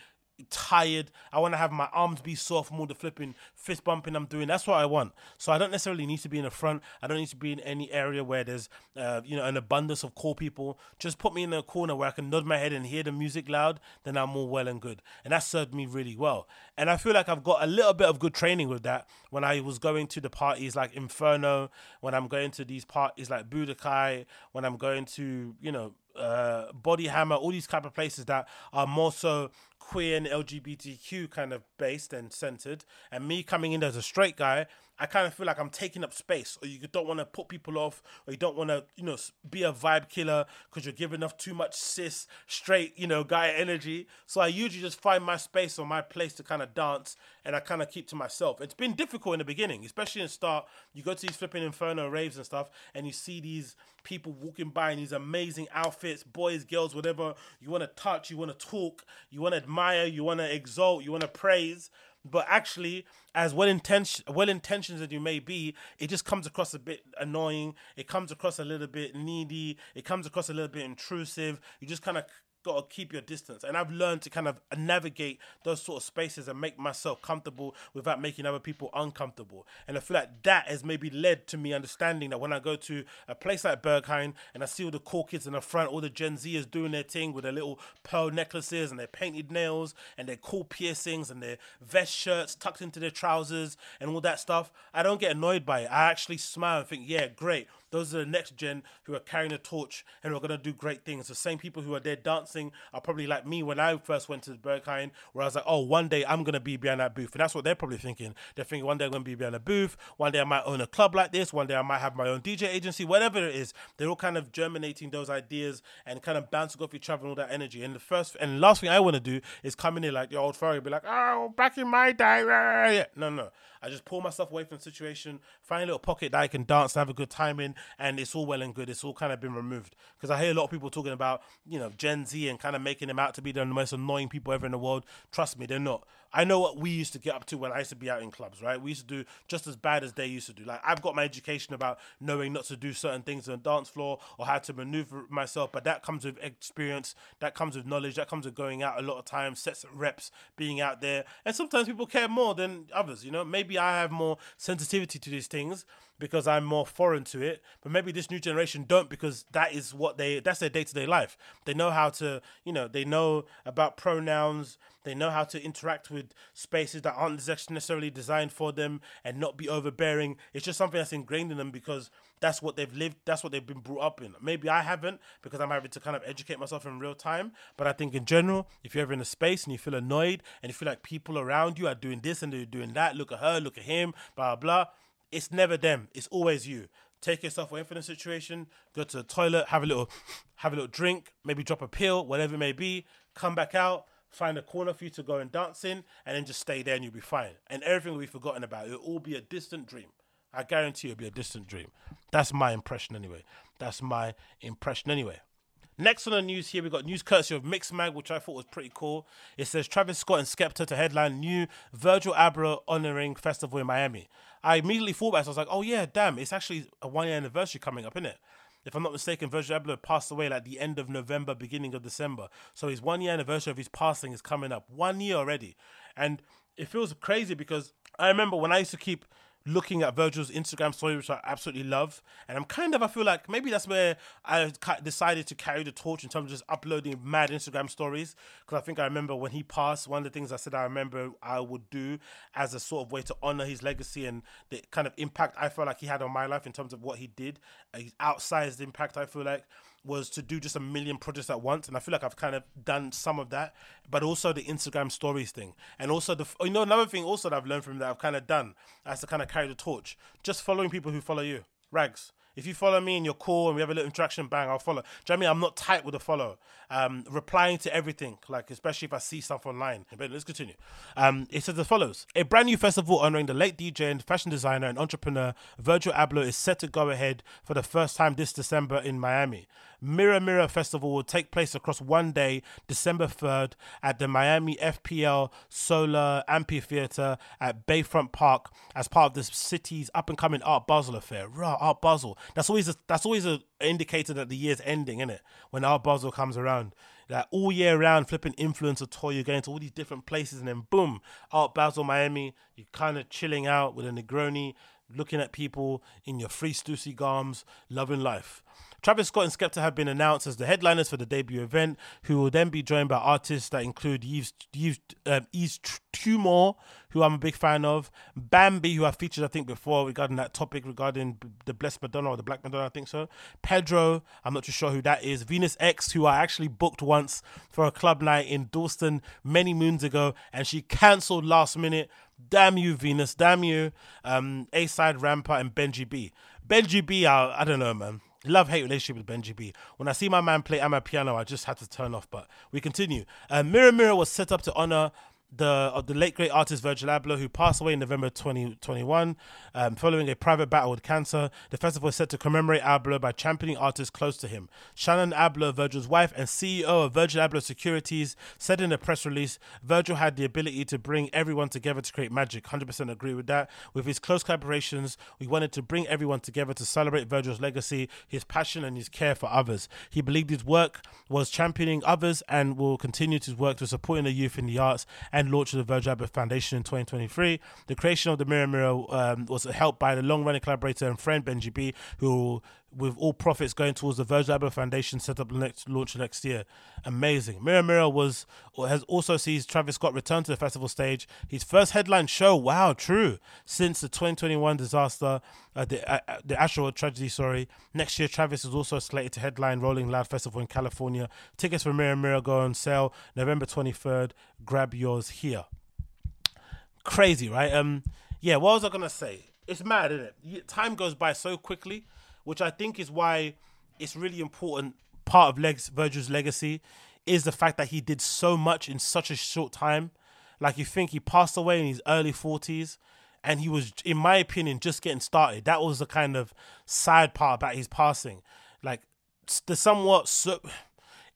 Speaker 1: tired. I want to have my arms be from all the flipping fist bumping I'm doing. That's what I want. So I don't necessarily need to be in the front. I don't need to be in any area where there's, uh, you know, an abundance of cool people. Just put me in a corner where I can nod my head and hear the music loud. Then I'm all well and good. And that served me really well. And I feel like I've got a little bit of good training with that when I was going to the parties like Inferno, when I'm going to these parties like Budokai, when I'm going to, you know, uh, Body Hammer, all these type of places that are more so queer and LGBTQ kind of based and centered. And me coming in as a straight guy, I kind of feel like I'm taking up space, or you don't want to put people off, or you don't want to, you know, be a vibe killer because you're giving off too much cis, straight, you know, guy energy. So I usually just find my space or my place to kind of dance, and I kind of keep to myself. It's been difficult in the beginning, especially in start. You go to these flipping inferno raves and stuff, and you see these people walking by in these amazing outfits, boys, girls, whatever. You want to touch, you want to talk, you want to admire, you want to exalt, you want to praise but actually as well intentioned well intentioned as you may be it just comes across a bit annoying. It comes across a little bit needy. It comes across a little bit intrusive. You just kind of got to keep your distance. And I've learned to kind of navigate those sort of spaces and make myself comfortable without making other people uncomfortable. And I feel like that has maybe led to me understanding that when I go to a place like Berghain and I see all the cool kids in the front, all the Gen Zers doing their thing with their little pearl necklaces and their painted nails and their cool piercings and their vest shirts tucked into their trousers and all that stuff, I don't get annoyed by it. I actually smile and think, yeah, great. Those are the next gen who are carrying a torch and are going to do great things. The same people who are there dancing are probably like me when I first went to the Berghain, where I was like, oh, one day I'm going to be behind that booth. And that's what they're probably thinking. They're thinking one day I'm going to be behind a booth. One day I might own a club like this. One day I might have my own DJ agency, whatever it is. They're all kind of germinating those ideas and kind of bouncing off each other and all that energy. And the first and last thing I want to do is come in here like the old furry, be like, oh, back in my day. No, no. I just pull myself away from the situation, find a little pocket that I can dance and have a good time in, and it's all well and good. It's all kind of been removed because I hear a lot of people talking about you know Gen Z and kind of making them out to be the most annoying people ever in the world. Trust me, they're not. I know what we used to get up to when I used to be out in clubs, right? We used to do just as bad as they used to do. Like I've got my education about knowing not to do certain things on the dance floor or how to maneuver myself, but that comes with experience, that comes with knowledge, that comes with going out a lot of times, sets of reps, being out there. And sometimes people care more than others, you know? Maybe I have more sensitivity to these things because I'm more foreign to it. But maybe this new generation don't because that is what they that's their day to day life. They know how to, you know, they know about pronouns. They know how to interact with spaces that aren't necessarily designed for them and not be overbearing. It's just something that's ingrained in them because that's what they've lived. That's what they've been brought up in. Maybe I haven't because I'm having to kind of educate myself in real time. But I think in general, if you're ever in a space and you feel annoyed and you feel like people around you are doing this and they're doing that, look at her, look at him, blah blah. It's never them. It's always you. Take yourself away from the situation. Go to the toilet. Have a little, have a little drink. Maybe drop a pill, whatever it may be. Come back out. Find a corner for you to go and dance in, and then just stay there, and you'll be fine. And everything will be forgotten about. It'll all be a distant dream. I guarantee it'll be a distant dream. That's my impression anyway. That's my impression anyway. Next on the news here, we got news courtesy of Mixmag, which I thought was pretty cool. It says Travis Scott and Skepta to headline new Virgil Abloh honoring festival in Miami. I immediately thought about it. So I was like, oh yeah, damn, it's actually a one year anniversary coming up, isn't it? If I'm not mistaken, Virgil Abloh passed away like the end of November, beginning of December. So his one year anniversary of his passing is coming up. One year already. And it feels crazy because I remember when I used to keep looking at Virgil's Instagram story, which I absolutely love. And I'm kind of, I feel like maybe that's where I decided to carry the torch in terms of just uploading mad Instagram stories. Because I think I remember when he passed, one of the things I said I remember I would do as a sort of way to honor his legacy and the kind of impact I felt like he had on my life in terms of what he did, his outsized impact, I feel like was to do just a million projects at once, and I feel like I've kind of done some of that. But also the Instagram stories thing, and also the oh, you know another thing also that I've learned from that I've kind of done as to kind of carry the torch, just following people who follow you. Rags. If you follow me and you're cool and we have a little interaction, bang, I'll follow. Do you know I mean? I'm not tight with a follow. Um, replying to everything, like especially if I see stuff online. But let's continue. Um, it says as follows: A brand new festival honoring the late DJ and fashion designer and entrepreneur Virgil Abloh is set to go ahead for the first time this December in Miami. Mirror Mirror Festival will take place across one day, December 3rd, at the Miami FPL Solar Amphitheater at Bayfront Park as part of the city's up and coming Art Basel affair. Raw, Art Basel. That's always a, that's always an indicator that the year's ending, isn't it? When Art Basel comes around. Like all year round, flipping influencer tour, you're going to all these different places, and then boom, Art Basel, Miami. You're kind of chilling out with a Negroni, looking at people in your free Stussy garms, loving life. Travis Scott and Skepta have been announced as the headliners for the debut event, who will then be joined by artists that include Yves, Yves, um, Yves Tumor, who I'm a big fan of, Bambii, who I featured, I think, before regarding that topic regarding the Blessed Madonna or the Black Madonna, I think so. Pedro, I'm not too sure who that is. Venus X, who I actually booked once for a club night in Dalston many moons ago, and she cancelled last minute. Damn you, Venus. Damn you. Um, A Side Ramper and Benji B. Benji B, I, I don't know, man. Love hate relationship with Benji B. When I see my man play Amapiano, I just had to turn off. But we continue. Uh, Mirror Mirror was set up to honor the of the late great artist Virgil Abloh, who passed away in November 2021 um, following a private battle with cancer. The festival is set to commemorate Abloh by championing artists close to him. Shannon Abloh, Virgil's wife and CEO of Virgil Abloh Securities, said in a press release, Virgil had the ability to bring everyone together to create magic. 100% agree with that. With his close collaborations, we wanted to bring everyone together to celebrate Virgil's legacy, his passion, and his care for others. He believed his work was championing others and will continue to work to supporting the youth in the arts launch of the Virgil Abloh Foundation in 2023. The creation of the Mirror Mirror um, was helped by the long-running collaborator and friend Benji B, who, with all profits going towards the Virgil Abloh Foundation, set up next launch next year. Amazing. Mirror Mirror was has also sees Travis Scott return to the festival stage. His first headline show. Wow, true. Since the 2021 disaster, uh, the uh, the Astroworld tragedy. Sorry. Next year, Travis is also slated to headline Rolling Loud Festival in California. Tickets for Mirror Mirror go on sale November 23rd. Grab yours here. Crazy, right? Um, yeah. What was I gonna say? It's mad, isn't it? Time goes by so quickly, which I think is why it's really important. Part of Legs Virgil's legacy is the fact that he did so much in such a short time. Like you think he passed away in his early 40s and he was in my opinion just getting started. That was the kind of sad part about his passing. Like the somewhat so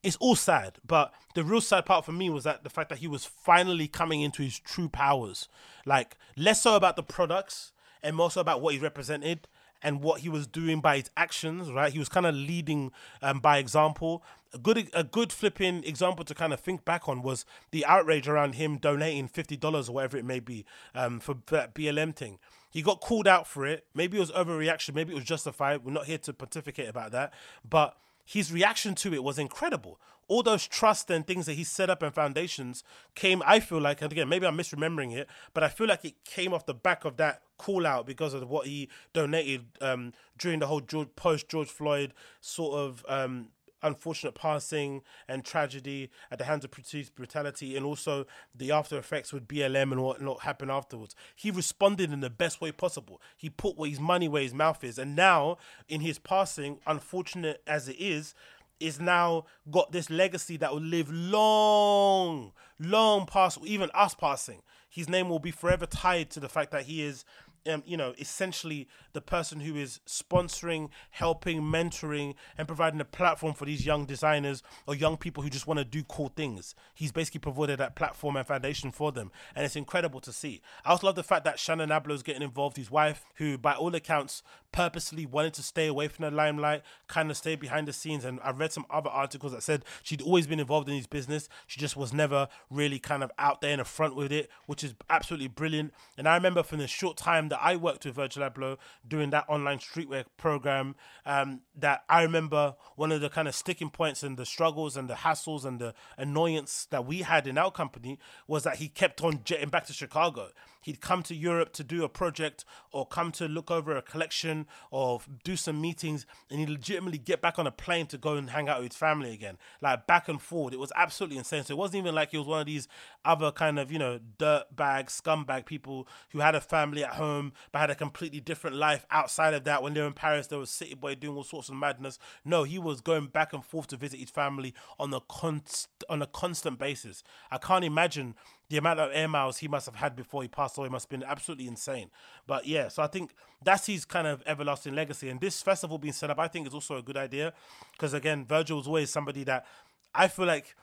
Speaker 1: it's all sad, but the real sad part for me was that the fact that he was finally coming into his true powers. Like less so about the products and more so about what he represented and what he was doing by his actions, right? He was kind of leading um, by example. A good, a good flipping example to kind of think back on was the outrage around him donating fifty dollars or whatever it may be um, for that BLM thing. He got called out for it. Maybe it was overreaction. Maybe it was justified. We're not here to pontificate about that, but his reaction to it was incredible. All those trust and things that he set up and foundations came, I feel like, and again, maybe I'm misremembering it, but I feel like it came off the back of that call out because of what he donated um, during the whole George, post George Floyd sort of um, unfortunate passing and tragedy at the hands of police brutality and also the after effects with BLM and what, what happened afterwards. He responded in the best way possible. He put his money where his mouth is. And now, in his passing, unfortunate as it is, is now got this legacy that will live long, long past even us passing. His name will be forever tied to the fact that he is um, you know, essentially the person who is sponsoring, helping, mentoring, and providing a platform for these young designers or young people who just want to do cool things. He's basically provided that platform and foundation for them, and it's incredible to see. I also love the fact that Shannon Abloh's getting involved. His wife, who by all accounts purposely wanted to stay away from the limelight, kind of stay behind the scenes. And I read some other articles that said she'd always been involved in his business. She just was never really kind of out there in the front with it, which is absolutely brilliant. And I remember from the short time that I worked with Virgil Abloh doing that online streetwear program, um, that I remember one of the kind of sticking points and the struggles and the hassles and the annoyance that we had in our company was that he kept on jetting back to Chicago. He'd come to Europe to do a project or come to look over a collection or do some meetings, and he'd legitimately get back on a plane to go and hang out with his family again, like back and forward. It was absolutely insane. So it wasn't even like he was one of these other kind of, you know, dirt bag, scumbag people who had a family at home but had a completely different life outside of that. When they were in Paris, there was City Boy doing all sorts of madness. No, he was going back and forth to visit his family on a const- on a constant basis. I can't imagine the amount of air miles he must have had before he passed away must have been absolutely insane. But yeah, so I think that's his kind of everlasting legacy. And this festival being set up, I think, is also a good idea because again, Virgil was always somebody that I feel like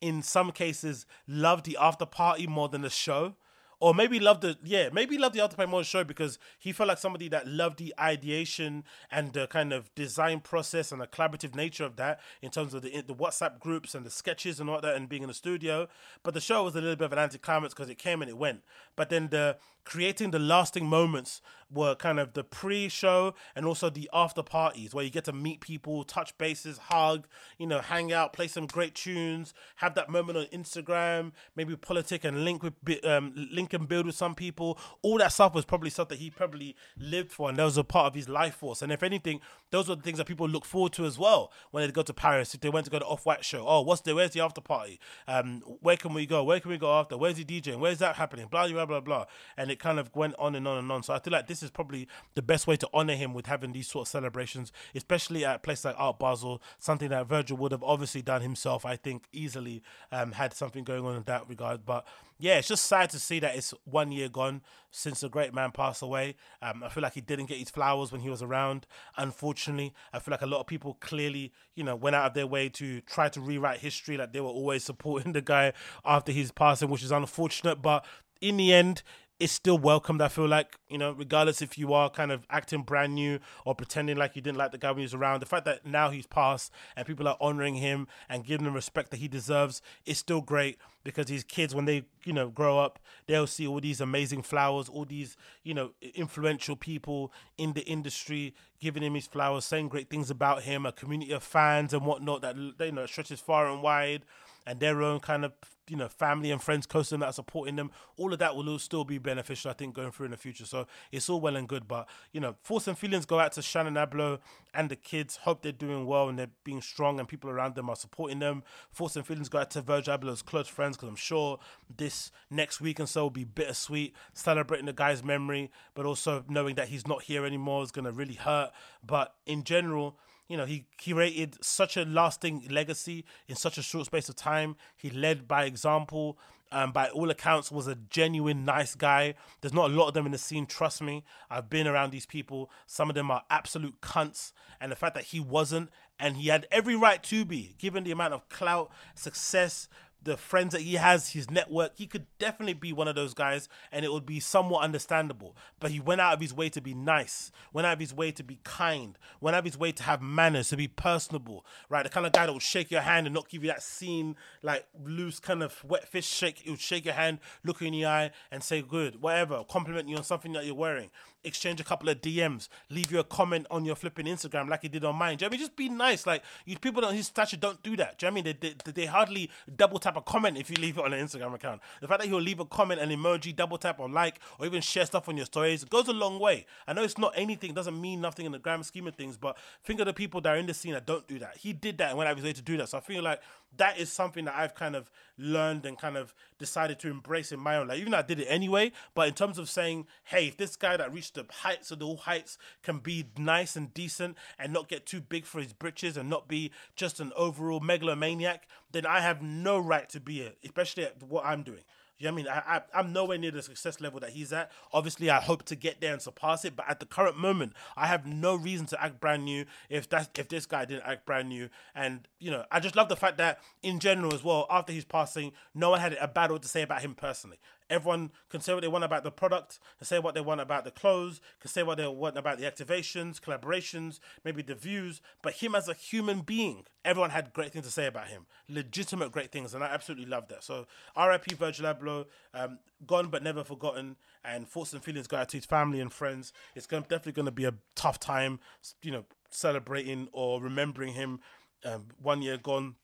Speaker 1: in some cases loved the after party more than the show or maybe loved the yeah maybe loved the after party more show because he felt like somebody that loved the ideation and the kind of design process and the collaborative nature of that in terms of the the WhatsApp groups and the sketches and all that and being in the studio. But the show was a little bit of an anticlimax because it came and it went. But then the creating the lasting moments were kind of the pre-show and also the after parties where you get to meet people, touch bases, hug, you know, hang out, play some great tunes, have that moment on Instagram, maybe politic and link with um, link and build with some people. All that stuff was probably stuff that he probably lived for, and that was a part of his life force. And if anything, those were the things that people look forward to as well when they go to Paris. If they went to go to Off White show, oh, what's the where's the after party? Um, where can we go? Where can we go after? Where's the DJ? Where's that happening? Blah blah blah blah. And it kind of went on and on and on. So I feel like this is probably the best way to honor him with having these sort of celebrations, especially at a place like Art Basel, something that Virgil would have obviously done himself. I think easily um, had something going on in that regard. But yeah, it's just sad to see that it's one year gone since the great man passed away. Um, I feel like he didn't get his flowers when he was around. Unfortunately, I feel like a lot of people clearly, you know, went out of their way to try to rewrite history. Like they were always supporting the guy after his passing, which is unfortunate. But in the end, it's still welcomed. I feel like you know, regardless if you are kind of acting brand new or pretending like you didn't like the guy when he was around, the fact that now he's passed and people are honoring him and giving him respect that he deserves is still great because his kids, when they you know grow up, they'll see all these amazing flowers, all these you know influential people in the industry giving him his flowers, saying great things about him, a community of fans and whatnot that you know stretches far and wide and their own kind of you know family and friends close to them that are supporting them all of that will still be beneficial i think going through in the future. So it's all well and good but you know thoughts and feelings go out to shannon abloh and the kids. Hope they're doing well and they're being strong and people around them are supporting them. Thoughts and feelings go out to virgil close friends because i'm sure this next week and so will be bittersweet celebrating the guy's memory but also knowing that he's not here anymore is going to really hurt. But in general you know, he curated such a lasting legacy in such a short space of time. He led by example. Um, by all accounts, was a genuine nice guy. There's not a lot of them in the scene. Trust me, I've been around these people. Some of them are absolute cunts, and the fact that he wasn't, and he had every right to be, given the amount of clout, success, the friends that he has, his network, he could definitely be one of those guys and it would be somewhat understandable. But he went out of his way to be nice, went out of his way to be kind, went out of his way to have manners, to be personable, right? The kind of guy that will shake your hand and not give you that scene, like loose kind of wet fish shake. He would shake your hand, look you in the eye and say, good, whatever, compliment you on something that you're wearing, exchange a couple of DMs, leave you a comment on your flipping Instagram like he did on mine. Do you know I mean? Just be nice. Like, you people on his stature don't do that. Do you know I mean? They, they, they hardly double tap a comment if you leave it on an Instagram account. The fact that he'll leave a comment, an emoji, double tap or like, or even share stuff on your stories goes a long way. I know it's not anything, doesn't mean nothing in the grand scheme of things, but think of the people that are in the scene that don't do that. He did that and went out of his way to do that. So I feel like that is something that I've kind of learned and kind of decided to embrace in my own life. Even though I did it anyway, but in terms of saying, hey, if this guy that reached the heights of the all heights can be nice and decent and not get too big for his britches and not be just an overall megalomaniac, then I have no right to be it, especially at what I'm doing. You know I mean? I, I, am nowhere near the success level that he's at. Obviously, I hope to get there and surpass it. But at the current moment, I have no reason to act brand new if that's if this guy didn't act brand new. And you know, I just love the fact that in general as well, after his passing, no one had a bad word to say about him personally. Everyone can say what they want about the product, can say what they want about the clothes, can say what they want about the activations, collaborations, maybe the views. But him as a human being, everyone had great things to say about him, legitimate great things, and I absolutely love that. So, R.I.P. Virgil Abloh um, gone but never forgotten, and thoughts and feelings go out to his family and friends. It's going definitely going to be a tough time, you know, celebrating or remembering him. Um, one year gone,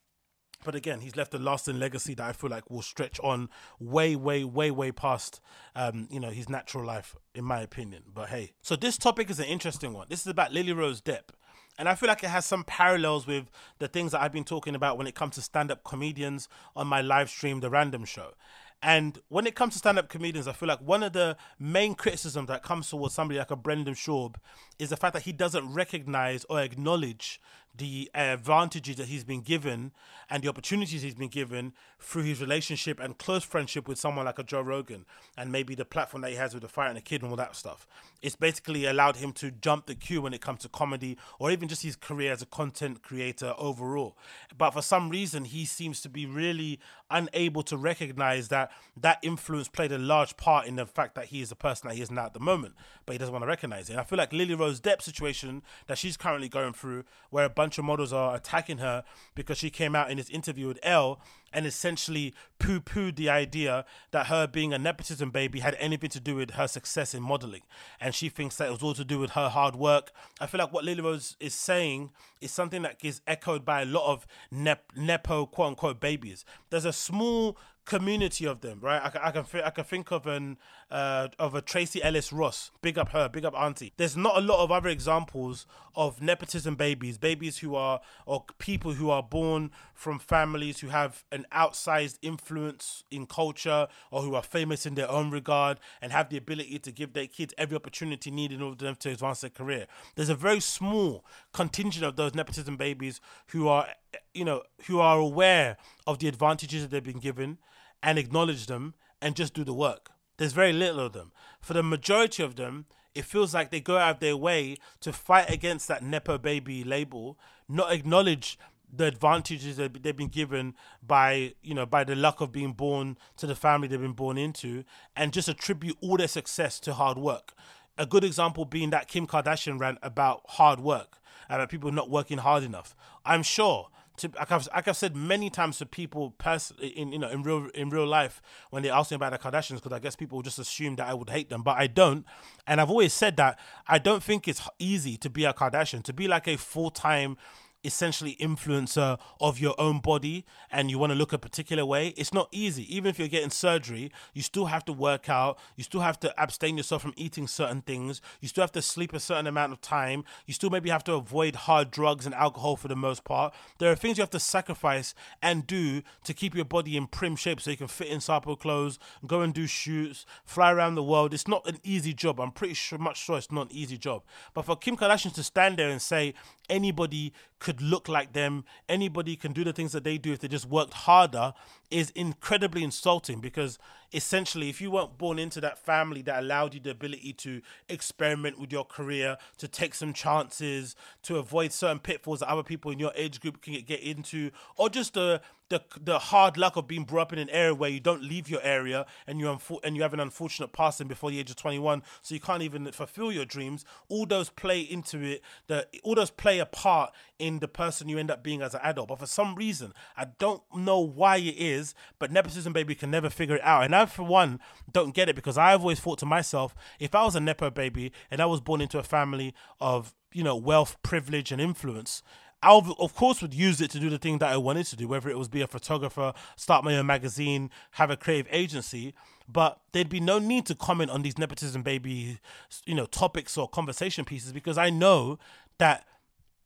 Speaker 1: but again, he's left a lasting legacy that I feel like will stretch on way, way, way, way past, um, you know, his natural life, in my opinion. But hey, so this topic is an interesting one. This is about Lily Rose Depp. And I feel like it has some parallels with the things that I've been talking about when it comes to stand up comedians on my live stream, The Random Show. And when it comes to stand up comedians, I feel like one of the main criticisms that comes towards somebody like a Brendan Schaub is the fact that he doesn't recognize or acknowledge the advantages that he's been given and the opportunities he's been given through his relationship and close friendship with someone like a Joe Rogan and maybe the platform that he has with the Fighter and the Kid and all that stuff. It's basically allowed him to jump the queue when it comes to comedy or even just his career as a content creator overall. But for some reason, he seems to be really unable to recognize that that influence played a large part in the fact that he is the person that he is now at the moment, but he doesn't want to recognize it. And I feel like Lily Rose Depp's situation that she's currently going through, where a bunch of models are attacking her because she came out in this interview with Elle and essentially poo pooed the idea that her being a nepotism baby had anything to do with her success in modeling. And she thinks that it was all to do with her hard work. I feel like what Lily Rose is saying is something that is echoed by a lot of nep- nepo quote unquote babies. There's a small community of them, right? I, I can thi- I can think of an uh, of a Tracee Ellis Ross. Big up her, big up auntie. There's not a lot of other examples of nepotism babies, babies who are or people who are born from families who have an outsized influence in culture or who are famous in their own regard and have the ability to give their kids every opportunity needed in order for them to advance their career. There's a very small contingent of those nepotism babies who are you know who are aware of the advantages that they've been given and acknowledge them and just do the work. There's very little of them. For the majority of them, it feels like they go out of their way to fight against that Nepo baby label, not acknowledge the advantages that they've been given by, you know, by the luck of being born to the family they've been born into, and just attribute all their success to hard work. A good example being that Kim Kardashian rant about hard work, about people not working hard enough. I'm sure to like I've, like I've said many times to people pers- in you know in real in real life when they ask me about the Kardashians because I guess people just assume that I would hate them but I don't and I've always said that I don't think it's easy to be a Kardashian to be like a full time essentially influencer of your own body and you want to look a particular way it's not easy. Even if you're getting surgery you still have to work out you still have to abstain yourself from eating certain things you still have to sleep a certain amount of time you still maybe have to avoid hard drugs and alcohol for the most part. There are things you have to sacrifice and do to keep your body in prim shape so you can fit in sample clothes go and do shoots fly around the world. It's not an easy job. I'm pretty sure much sure it's not an easy job. But for kim kardashian to stand there and say anybody could look like them. Anybody can do the things that they do if they just worked harder is incredibly insulting because essentially if you weren't born into that family that allowed you the ability to experiment with your career to take some chances to avoid certain pitfalls that other people in your age group can get into or just the the, the hard luck of being brought up in an area where you don't leave your area and you unfo- and you have an unfortunate passing before the age of 21 so you can't even fulfill your dreams all those play into it the all those play a part in the person you end up being as an adult. But for some reason I don't know why it is but nepotism baby can never figure it out. And I for one don't get it because I've always thought to myself if I was a nepo baby and I was born into a family of you know wealth privilege and influence I of course would use it to do the thing that I wanted to do, whether it was be a photographer, start my own magazine, have a creative agency. But there'd be no need to comment on these nepotism baby, you know, topics or conversation pieces because I know that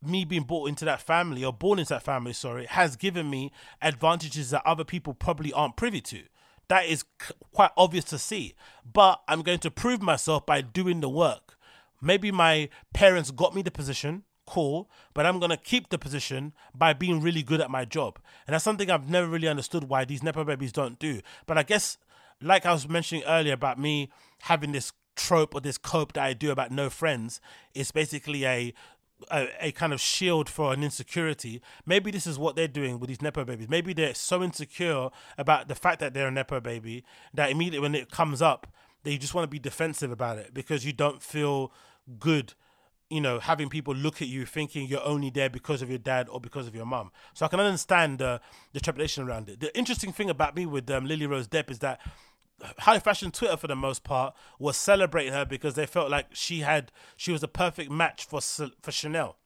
Speaker 1: me being brought into that family or born into that family, sorry, has given me advantages that other people probably aren't privy to. That is quite obvious to see. But I'm going to prove myself by doing the work. Maybe my parents got me the position, cool, but I'm gonna keep the position by being really good at my job. And that's something I've never really understood why these Nepo babies don't do. But I guess, like I was mentioning earlier about me having this trope or this cope that I do about no friends, it's basically a a, a kind of shield for an insecurity. Maybe this is what they're doing with these Nepo babies. Maybe they're so insecure about the fact that they're a Nepo baby that immediately when it comes up, they just want to be defensive about it because you don't feel good you know, having people look at you thinking you're only there because of your dad or because of your mum. So I can understand uh, the trepidation around it. The interesting thing about me with um, Lily Rose Depp is that high fashion Twitter for the most part was celebrating her because they felt like she had she was a perfect match for for Chanel.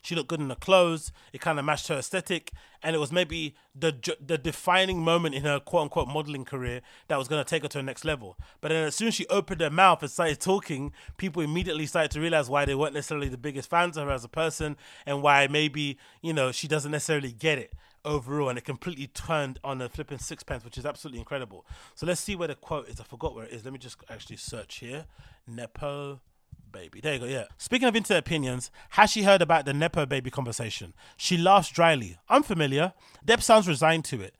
Speaker 1: She looked good in the clothes. It kind of matched her aesthetic, and it was maybe the the defining moment in her quote unquote modeling career that was going to take her to the next level. But then as soon as she opened her mouth and started talking, people immediately started to realize why they weren't necessarily the biggest fans of her as a person, and why maybe you know she doesn't necessarily get it overall, and it completely turned on a flipping sixpence, which is absolutely incredible. So let's see where the quote is. I forgot where it is. Let me just actually search here. Nepo baby. There you go. Yeah. Speaking of internet opinions, has she heard about the Nepo baby conversation? She laughs dryly. Unfamiliar. Depp sounds resigned to it,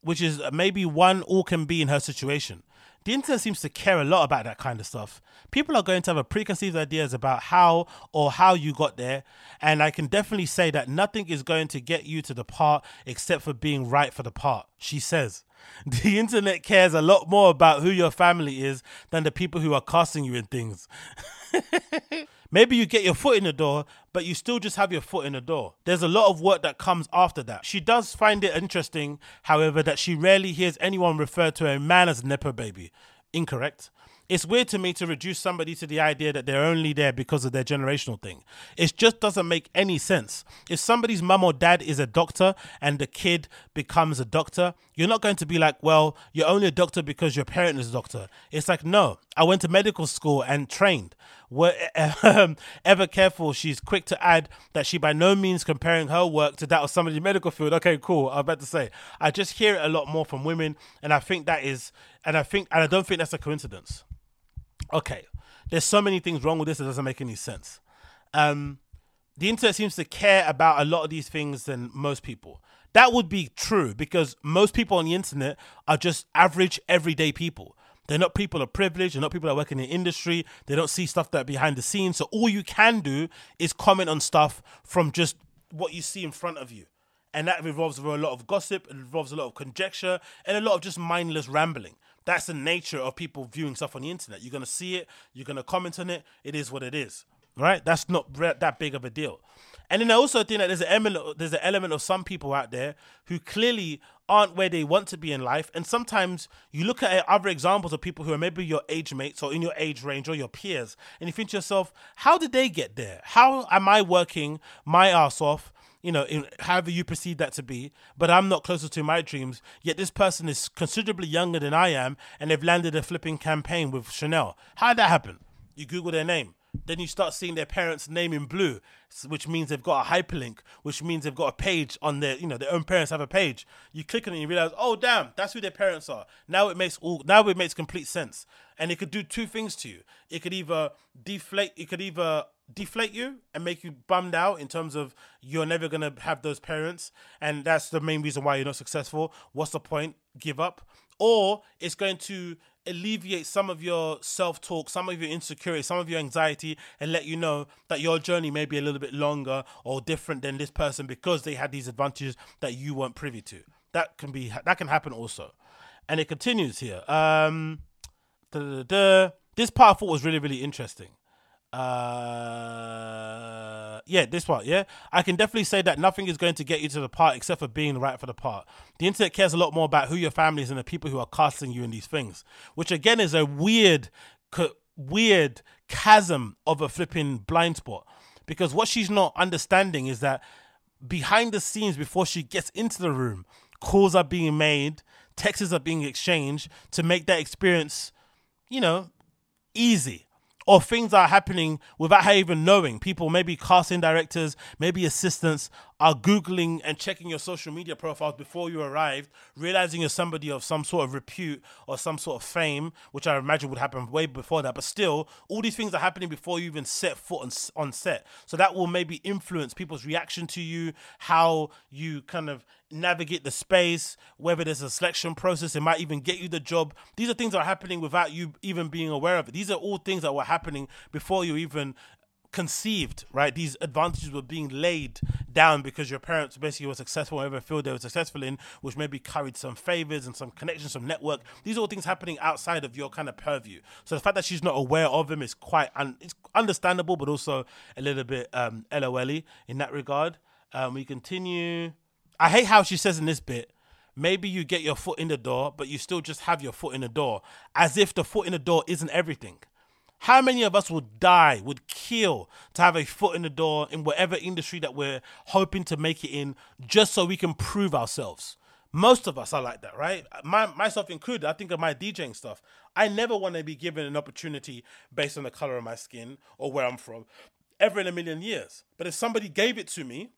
Speaker 1: which is maybe one all can be in her situation. The internet seems to care a lot about that kind of stuff. People are going to have a preconceived ideas about how or how you got there, and I can definitely say that nothing is going to get you to the part except for being right for the part, she says. The internet cares a lot more about who your family is than the people who are casting you in things. Maybe you get your foot in the door, but you still just have your foot in the door. There's a lot of work that comes after that. She does find it interesting, however, that she rarely hears anyone refer to a man as Nepo baby. Incorrect. It's weird to me to reduce somebody to the idea that they're only there because of their generational thing. It just doesn't make any sense. If somebody's mum or dad is a doctor and the kid becomes a doctor, you're not going to be like, well, you're only a doctor because your parent is a doctor. It's like, no, I went to medical school and trained. Were ever careful, she's quick to add that she by no means comparing her work to that of somebody in the medical field. Okay, cool. I was about to say, I just hear it a lot more from women, and I think that is, and I think, and I don't think that's a coincidence okay, there's so many things wrong with this that doesn't make any sense. Um, the internet seems to care about a lot of these things than most people. That would be true because most people on the internet are just average, everyday people. They're not people of privilege. They're not people that work in the industry. They don't see stuff that behind the scenes. So all you can do is comment on stuff from just what you see in front of you. And that revolves a lot of gossip, it involves a lot of conjecture, and a lot of just mindless rambling. That's the nature of people viewing stuff on the internet. You're gonna see it, you're gonna comment on it. It is what it is, right? That's not that big of a deal. And then I also think that there's an element, there's an element of some people out there who clearly aren't where they want to be in life. And sometimes you look at other examples of people who are maybe your age mates or in your age range or your peers, and you think to yourself, how did they get there? How am I working my ass off? you know, in, however you perceive that to be, but I'm not closer to my dreams. Yet this person is considerably younger than I am, and they've landed a flipping campaign with Chanel. How'd that happen? You Google their name. Then you start seeing their parents' name in blue, which means they've got a hyperlink, which means they've got a page on their, you know, their own parents have a page. You click on it and you realize, oh damn, that's who their parents are. Now it makes all now it makes complete sense. And it could do two things to you. It could either deflate, it could either deflate you and make you bummed out in terms of you're never gonna have those parents and that's the main reason why you're not successful what's the point give up or it's going to alleviate some of your self-talk some of your insecurity some of your anxiety and let you know that your journey may be a little bit longer or different than this person because they had these advantages that you weren't privy to. That can be that can happen also. And it continues here. Um this part I thought was really really interesting uh, yeah, this part, yeah. I can definitely say that nothing is going to get you to the part except for being right for the part. The internet cares a lot more about who your family is and the people who are casting you in these things, which again is a weird, weird chasm of a flipping blind spot. Because what she's not understanding is that behind the scenes, before she gets into the room, calls are being made, texts are being exchanged to make that experience, you know, easy or things are happening without her even knowing. People, maybe casting directors, maybe assistants, are Googling and checking your social media profiles before you arrived, realizing you're somebody of some sort of repute or some sort of fame, which I imagine would happen way before that. But still, all these things are happening before you even set foot on, on set. So that will maybe influence people's reaction to you, how you kind of navigate the space, whether there's a selection process, it might even get you the job. These are things that are happening without you even being aware of it. These are all things that were happening before you even conceived, right? These advantages were being laid down because your parents basically were successful in whatever field they were successful in, which maybe carried some favors and some connections, some network. These are all things happening outside of your kind of purview. So the fact that she's not aware of them is quite un- it's understandable, but also a little bit um, LOL in that regard. Um, we continue. I hate how she says in this bit, maybe you get your foot in the door, but you still just have your foot in the door, as if the foot in the door isn't everything. How many of us would die, would kill to have a foot in the door in whatever industry that we're hoping to make it in, just so we can prove ourselves? Most of us are like that, right? My, myself included. I think of my DJing stuff. I never want to be given an opportunity based on the color of my skin or where I'm from, ever in a million years. But if somebody gave it to me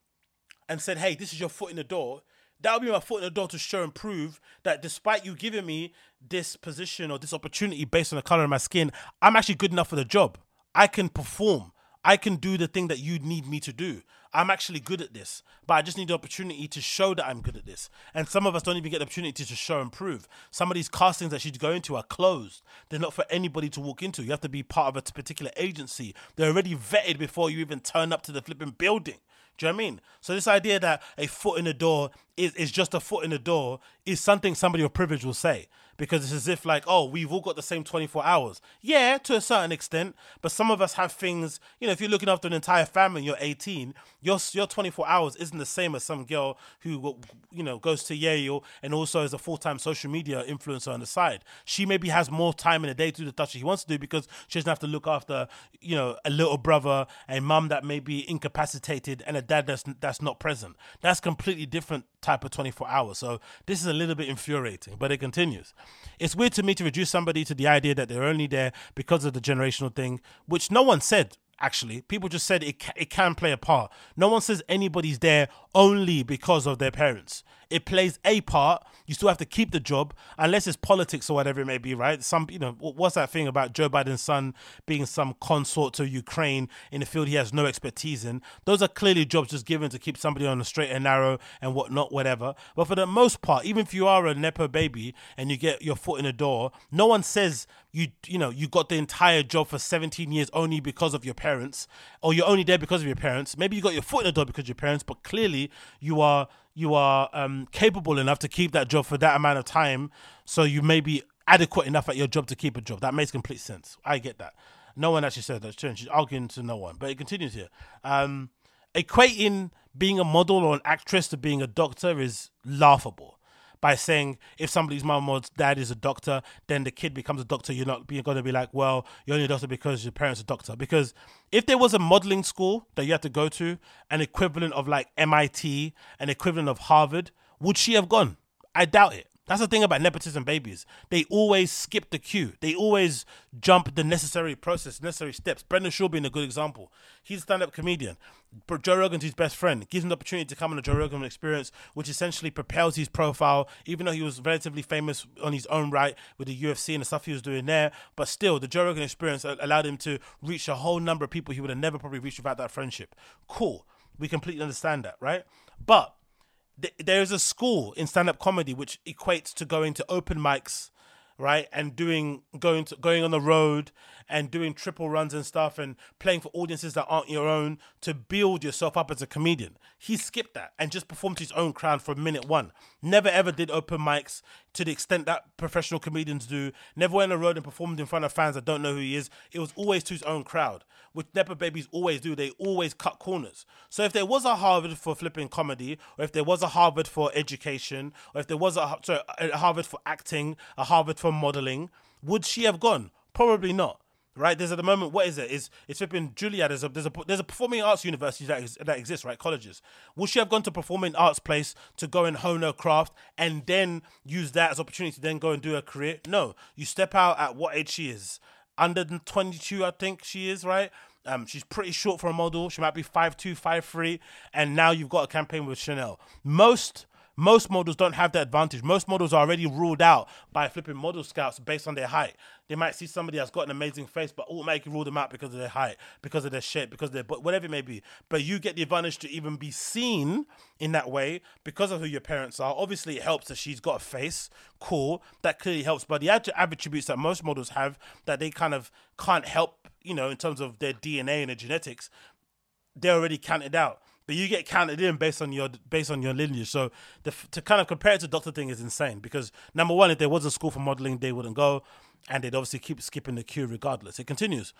Speaker 1: and said, "Hey, this is your foot in the door," that would be my foot in the door to show and prove that despite you giving me this position or this opportunity based on the color of my skin, I'm actually good enough for the job. I can perform. I can do the thing that you need me to do. I'm actually good at this, but I just need the opportunity to show that I'm good at this. And some of us don't even get the opportunity to show and prove. Some of these castings that she's going to are closed. They're not for anybody to walk into. You have to be part of a particular agency. They're already vetted before you even turn up to the flipping building. Do you know what I mean? So this idea that a foot in the door is, is just a foot in the door is something somebody of privilege will say because it's as if like, oh, we've all got the same 24 hours. Yeah, to a certain extent, but some of us have things, you know, if you're looking after an entire family and you're 18, your your 24 hours isn't the same as some girl who you know goes to Yale and also is a full-time social media influencer on the side. She maybe has more time in a day to do the stuff she wants to do because she doesn't have to look after, you know, a little brother, a mum that may be incapacitated and a dad that's that's not present. That's completely different type of 24 hours. So this is a little bit infuriating, but it continues. It's weird to me to reduce somebody to the idea that they're only there because of the generational thing, which no one said actually. People just said it, it can play a part. No one says anybody's there only because of their parents. It plays a part. You still have to keep the job, unless it's politics or whatever it may be, right? Some, you know, what's that thing about Joe Biden's son being some consort to Ukraine in the field he has no expertise in? Those are clearly jobs just given to keep somebody on the straight and narrow and whatnot, whatever. But for the most part, even if you are a nepo baby and you get your foot in the door, no one says you, you know, you got the entire job for 17 years only because of your parents, or you're only there because of your parents. Maybe you got your foot in the door because your parents, but clearly you are you are um, capable enough to keep that job for that amount of time, so you may be adequate enough at your job to keep a job. That makes complete sense. I get that. No one actually said that. She's arguing to no one, but it continues here. Um, equating being a model or an actress to being a doctor is laughable by saying if somebody's mom or dad is a doctor, then the kid becomes a doctor. You're not being going to be like, well, you're only a doctor because your parents are a doctor. Because if there was a modeling school that you had to go to, an equivalent of like MIT, an equivalent of Harvard, would she have gone? I doubt it. That's the thing about nepotism babies. They always skip the queue. They always jump the necessary process, necessary steps. Brendan Schaub being a good example. He's a stand-up comedian. Joe Rogan's his best friend. Gives him the opportunity to come on the Joe Rogan experience, which essentially propels his profile, even though he was relatively famous on his own right with the UFC and the stuff he was doing there. But still, the Joe Rogan experience allowed him to reach a whole number of people he would have never probably reached without that friendship. Cool. We completely understand that, right? But there is a school in stand-up comedy which equates to going to open mics right and doing going to going on the road and doing triple runs and stuff and playing for audiences that aren't your own to build yourself up as a comedian. He skipped that and just performed his own crowd from minute one. Never ever did open mics to the extent that professional comedians do never went on the road and performed in front of fans that don't know who he is it was always to his own crowd which Nepo babies always do. They always cut corners. So if there was a Harvard for flipping comedy, or if there was a Harvard for education, or if there was a, sorry, a Harvard for acting, a Harvard for modeling, would she have gone? Probably not. Right? There's at the moment, what is it? Is it's flipping Juilliard? There's a there's a there's a performing arts university that is, that exists, right? Colleges. Would she have gone to performing arts place to go and hone her craft and then use that as opportunity to then go and do a career? No. You step out at what age she is under 22, I think she is, right? Um, she's pretty short for a model. She might be 5'2, 5'3, and now you've got a campaign with Chanel. Most most models don't have that advantage. Most models are already ruled out by flipping model scouts based on their height. They might see somebody that's got an amazing face, but automatically rule them out because of their height, because of their shape, because of their whatever it may be. But you get the advantage to even be seen in that way because of who your parents are. Obviously, it helps that she's got a face. Cool, that clearly helps. But the attributes that most models have that they kind of can't help, you know, in terms of their DNA and their genetics, they're already counted out but you get counted in based on your based on your lineage. So the, to kind of compare it to Doctor Thing is insane because number one, if there was a school for modeling, they wouldn't go, and they'd obviously keep skipping the queue regardless. It continues.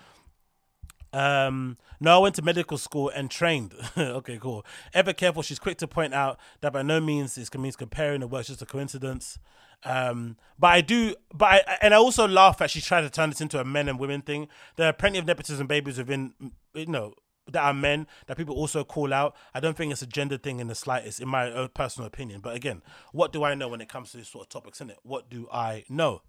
Speaker 1: Um, no, I went to medical school and trained. okay, cool. Ever careful, she's quick to point out that by no means is means comparing the works just a coincidence. Um, but I do, but I and I also laugh at she's trying to turn this into a men and women thing. There are plenty of nepotism babies within, you know, that are men that people also call out. I don't think it's a gender thing in the slightest, in my own personal opinion. But again, what do I know when it comes to this sort of topics? In it, what do I know?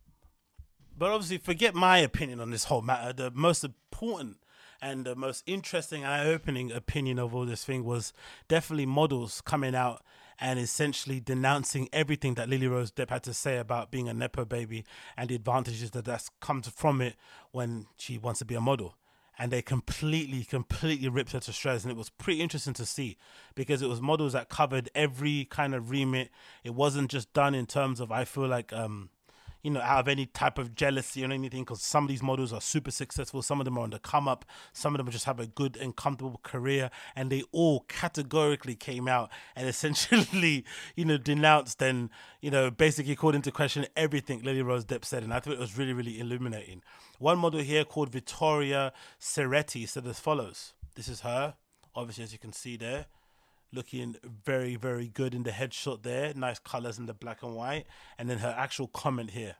Speaker 1: But obviously, forget my opinion on this whole matter. The most important and the most interesting and eye-opening opinion of all this thing was definitely models coming out and essentially denouncing everything that Lily Rose Depp had to say about being a nepo baby and the advantages that that's come from it when she wants to be a model and they completely, completely ripped her to shreds. And it was pretty interesting to see because it was models that covered every kind of remit. It wasn't just done in terms of, I feel like, um, you know, out of any type of jealousy or anything, because some of these models are super successful. Some of them are on the come up. Some of them just have a good and comfortable career. And they all categorically came out and essentially, you know, denounced and, you know, basically called into question everything Lily Rose Depp said. And I thought it was really, really illuminating. One model here called Vittoria Ceretti said as follows This is her, obviously, as you can see there looking very, very good in the headshot there. Nice colors in the black and white. And then her actual comment here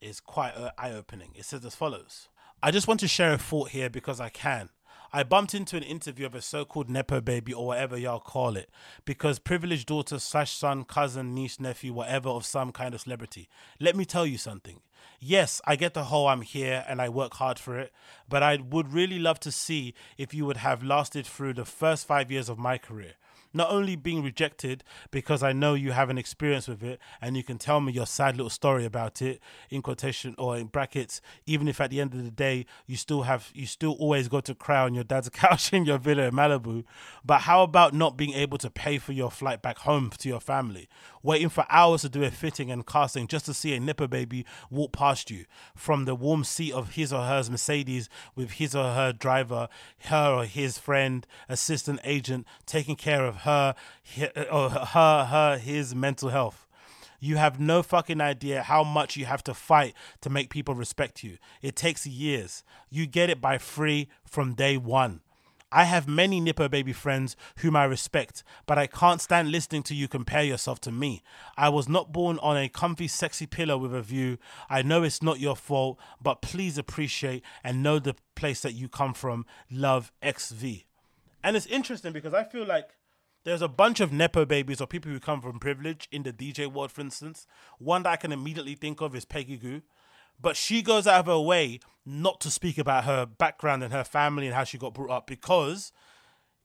Speaker 1: is quite eye opening. It says as follows I just want to share a thought here because I can. I bumped into an interview of a so called Nepo baby or whatever y'all call it, because privileged daughter slash son, cousin, niece, nephew, whatever of some kind of celebrity. Let me tell you something. Yes, I get the whole I'm here and I work hard for it, but I would really love to see if you would have lasted through the first five years of my career not only being rejected because I know you have an experience with it and you can tell me your sad little story about it in quotation or in brackets, even if at the end of the day you still have you still always go to cry on your dad's couch in your villa in Malibu. But how about not being able to pay for your flight back home to your family? Waiting for hours to do a fitting and casting just to see a nepo baby walk past you from the warm seat of his or her Mercedes with his or her driver, her or his friend, assistant agent taking care of her, uh, or her, her, his mental health. You have no fucking idea how much you have to fight to make people respect you. It takes years. You get it by free from day one. I have many Nepo baby friends whom I respect, but I can't stand listening to you compare yourself to me. I was not born on a comfy, sexy pillow with a view. I know it's not your fault, but please appreciate and know the place that you come from. Love XV. And it's interesting because I feel like there's a bunch of nepo babies or people who come from privilege in the DJ world, for instance. One that I can immediately think of is Peggy Gou, but she goes out of her way not to speak about her background and her family and how she got brought up because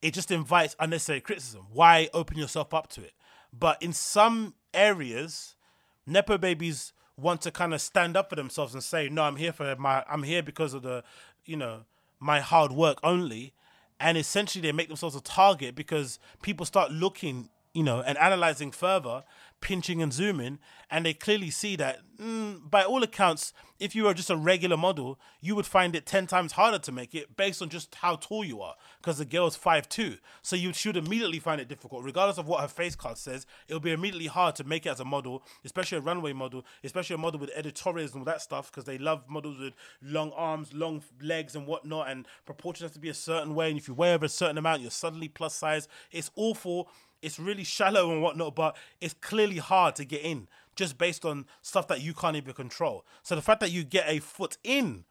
Speaker 1: it just invites unnecessary criticism. Why open yourself up to it? But in some areas, nepo babies want to kind of stand up for themselves and say, "No, I'm here for my. I'm here because of the, you know, my hard work only." And essentially they make themselves a target because people start looking you know and analyzing further pinching and zooming, and they clearly see that, mm, by all accounts, if you were just a regular model, you would find it 10 times harder to make it based on just how tall you are, because the girl's 5'2. So you should immediately find it difficult. Regardless of what her face card says, it'll be immediately hard to make it as a model, especially a runway model, especially a model with editorials and all that stuff, because they love models with long arms, long legs, and whatnot, and proportions have to be a certain way. And if you weigh over a certain amount, you're suddenly plus size. It's awful it's really shallow and whatnot, but it's clearly hard to get in just based on stuff that you can't even control. So the fact that you get a foot in,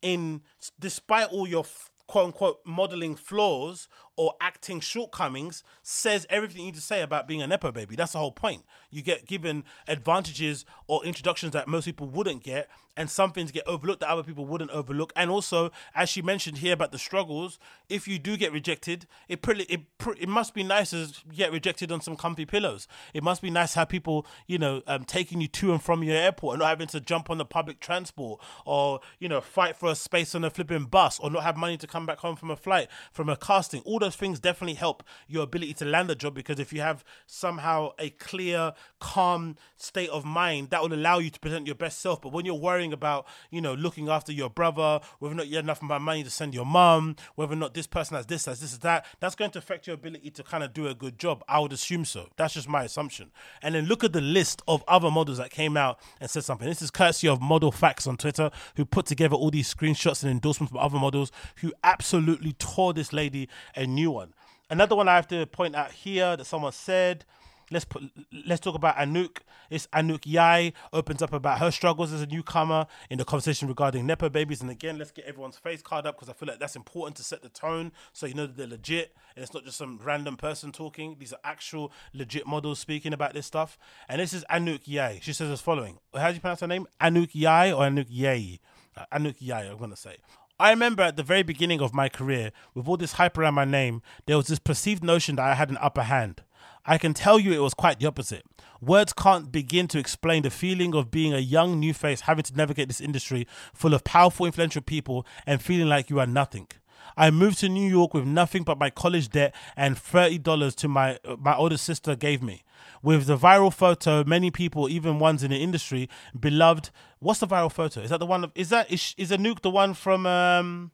Speaker 1: in despite all your quote unquote modeling flaws or acting shortcomings says everything you need to say about being a nepo baby. That's the whole point. You get given advantages or introductions that most people wouldn't get, and some things get overlooked that other people wouldn't overlook. And also, as she mentioned here about the struggles, if you do get rejected, it pretty it it must be nice to get rejected on some comfy pillows. It must be nice to have people you know um, taking you to and from your airport and not having to jump on the public transport or you know fight for a space on a flipping bus or not have money to come back home from a flight from a casting. All those things definitely help your ability to land a job because if you have somehow a clear, calm state of mind, that will allow you to present your best self. But when you're worrying about, you know, looking after your brother, whether or not you have enough money to send your mum, whether or not this person has this, has this, has that, that's going to affect your ability to kind of do a good job. I would assume so. That's just my assumption. And then look at the list of other models that came out and said something. This is courtesy of Model Facts on Twitter, who put together all these screenshots and endorsements from other models who absolutely tore this lady a new one. Another one I have to point out here that someone said. Let's put. Let's talk about Anok. It's Anok Yai opens up about her struggles as a newcomer in the conversation regarding nepo babies. And again, let's get everyone's face card up because I feel like that's important to set the tone so you know that they're legit and it's not just some random person talking. These are actual legit models speaking about this stuff. And this is Anok Yai. She says as following. How do you pronounce her name? Anok Yai or Anok Yai? Uh, Anok Yai. I'm gonna say. I remember at the very beginning of my career, with all this hype around my name, there was this perceived notion that I had an upper hand. I can tell you it was quite the opposite. Words can't begin to explain the feeling of being a young new face having to navigate this industry full of powerful, influential people and feeling like you are nothing. I moved to New York with nothing but my college debt and thirty dollars to my my older sister gave me. With the viral photo, many people, even ones in the industry, beloved. What's the viral photo? Is that the one? Of, is that is, is Anok the one from um?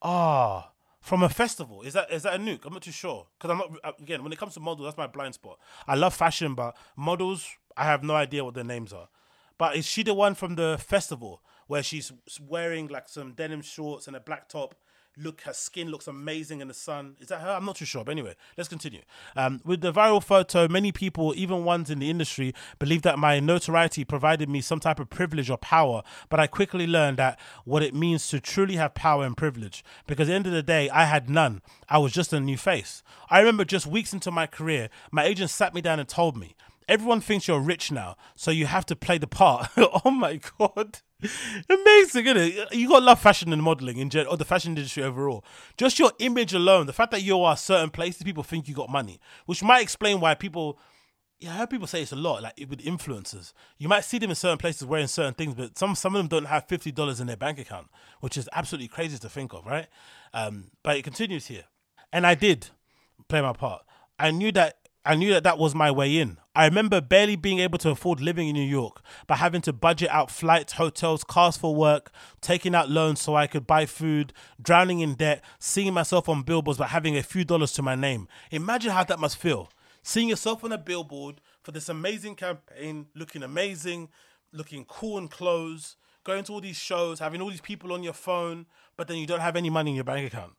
Speaker 1: Ah, from a festival. Is that is that Anok? I'm not too sure because I'm not again when it comes to models, that's my blind spot. I love fashion, but models, I have no idea what their names are. But is she the one from the festival where she's wearing like some denim shorts and a black top? Look, her skin looks amazing in the sun. Is that her? I'm not too sure. But anyway, let's continue. Um, with the viral photo, many people, even ones in the industry, believe that my notoriety provided me some type of privilege or power. But I quickly learned that what it means to truly have power and privilege. Because at the end of the day, I had none. I was just a new face. I remember just weeks into my career, my agent sat me down and told me, everyone thinks you're rich now, so you have to play the part. oh my god. Amazing, isn't it? You gotta love fashion and modeling in general, or the fashion industry overall. Just your image alone, the fact that you are certain places, people think you got money, which might explain why people. Yeah, I heard people say it's a lot, like with influencers. You might see them in certain places wearing certain things, but some some of them don't have fifty dollars in their bank account, which is absolutely crazy to think of, right? Um, but it continues here, and I did play my part. I knew that I knew that that was my way in. I remember barely being able to afford living in New York, but having to budget out flights, hotels, cars for work, taking out loans so I could buy food, drowning in debt, seeing myself on billboards but having a few dollars to my name. Imagine how that must feel. Seeing yourself on a billboard for this amazing campaign, looking amazing, looking cool in clothes, going to all these shows, having all these people on your phone, but then you don't have any money in your bank account.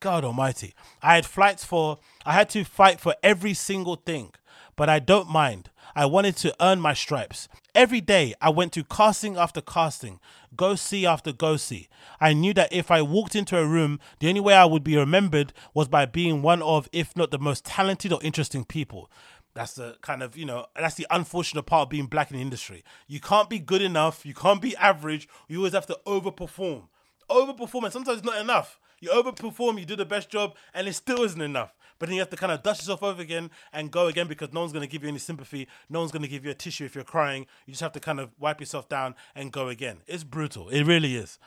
Speaker 1: God Almighty. I had flights for, I had to fight for every single thing, but I don't mind. I wanted to earn my stripes. Every day I went to casting after casting, go see after go see. I knew that if I walked into a room, the only way I would be remembered was by being one of, if not the most talented or interesting people. That's the kind of, you know, that's the unfortunate part of being black in the industry. You can't be good enough, you can't be average, you always have to overperform. Overperform, and sometimes it's not enough. You overperform, you do the best job, and it still isn't enough. But then you have to kind of dust yourself over again and go again because no one's going to give you any sympathy. No one's going to give you a tissue if you're crying. You just have to kind of wipe yourself down and go again. It's brutal. It really is.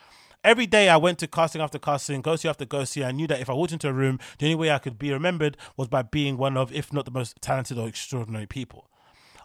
Speaker 1: Every day I went to casting after casting, go see after go see. I knew that if I walked into a room, the only way I could be remembered was by being one of, if not the most talented or extraordinary people.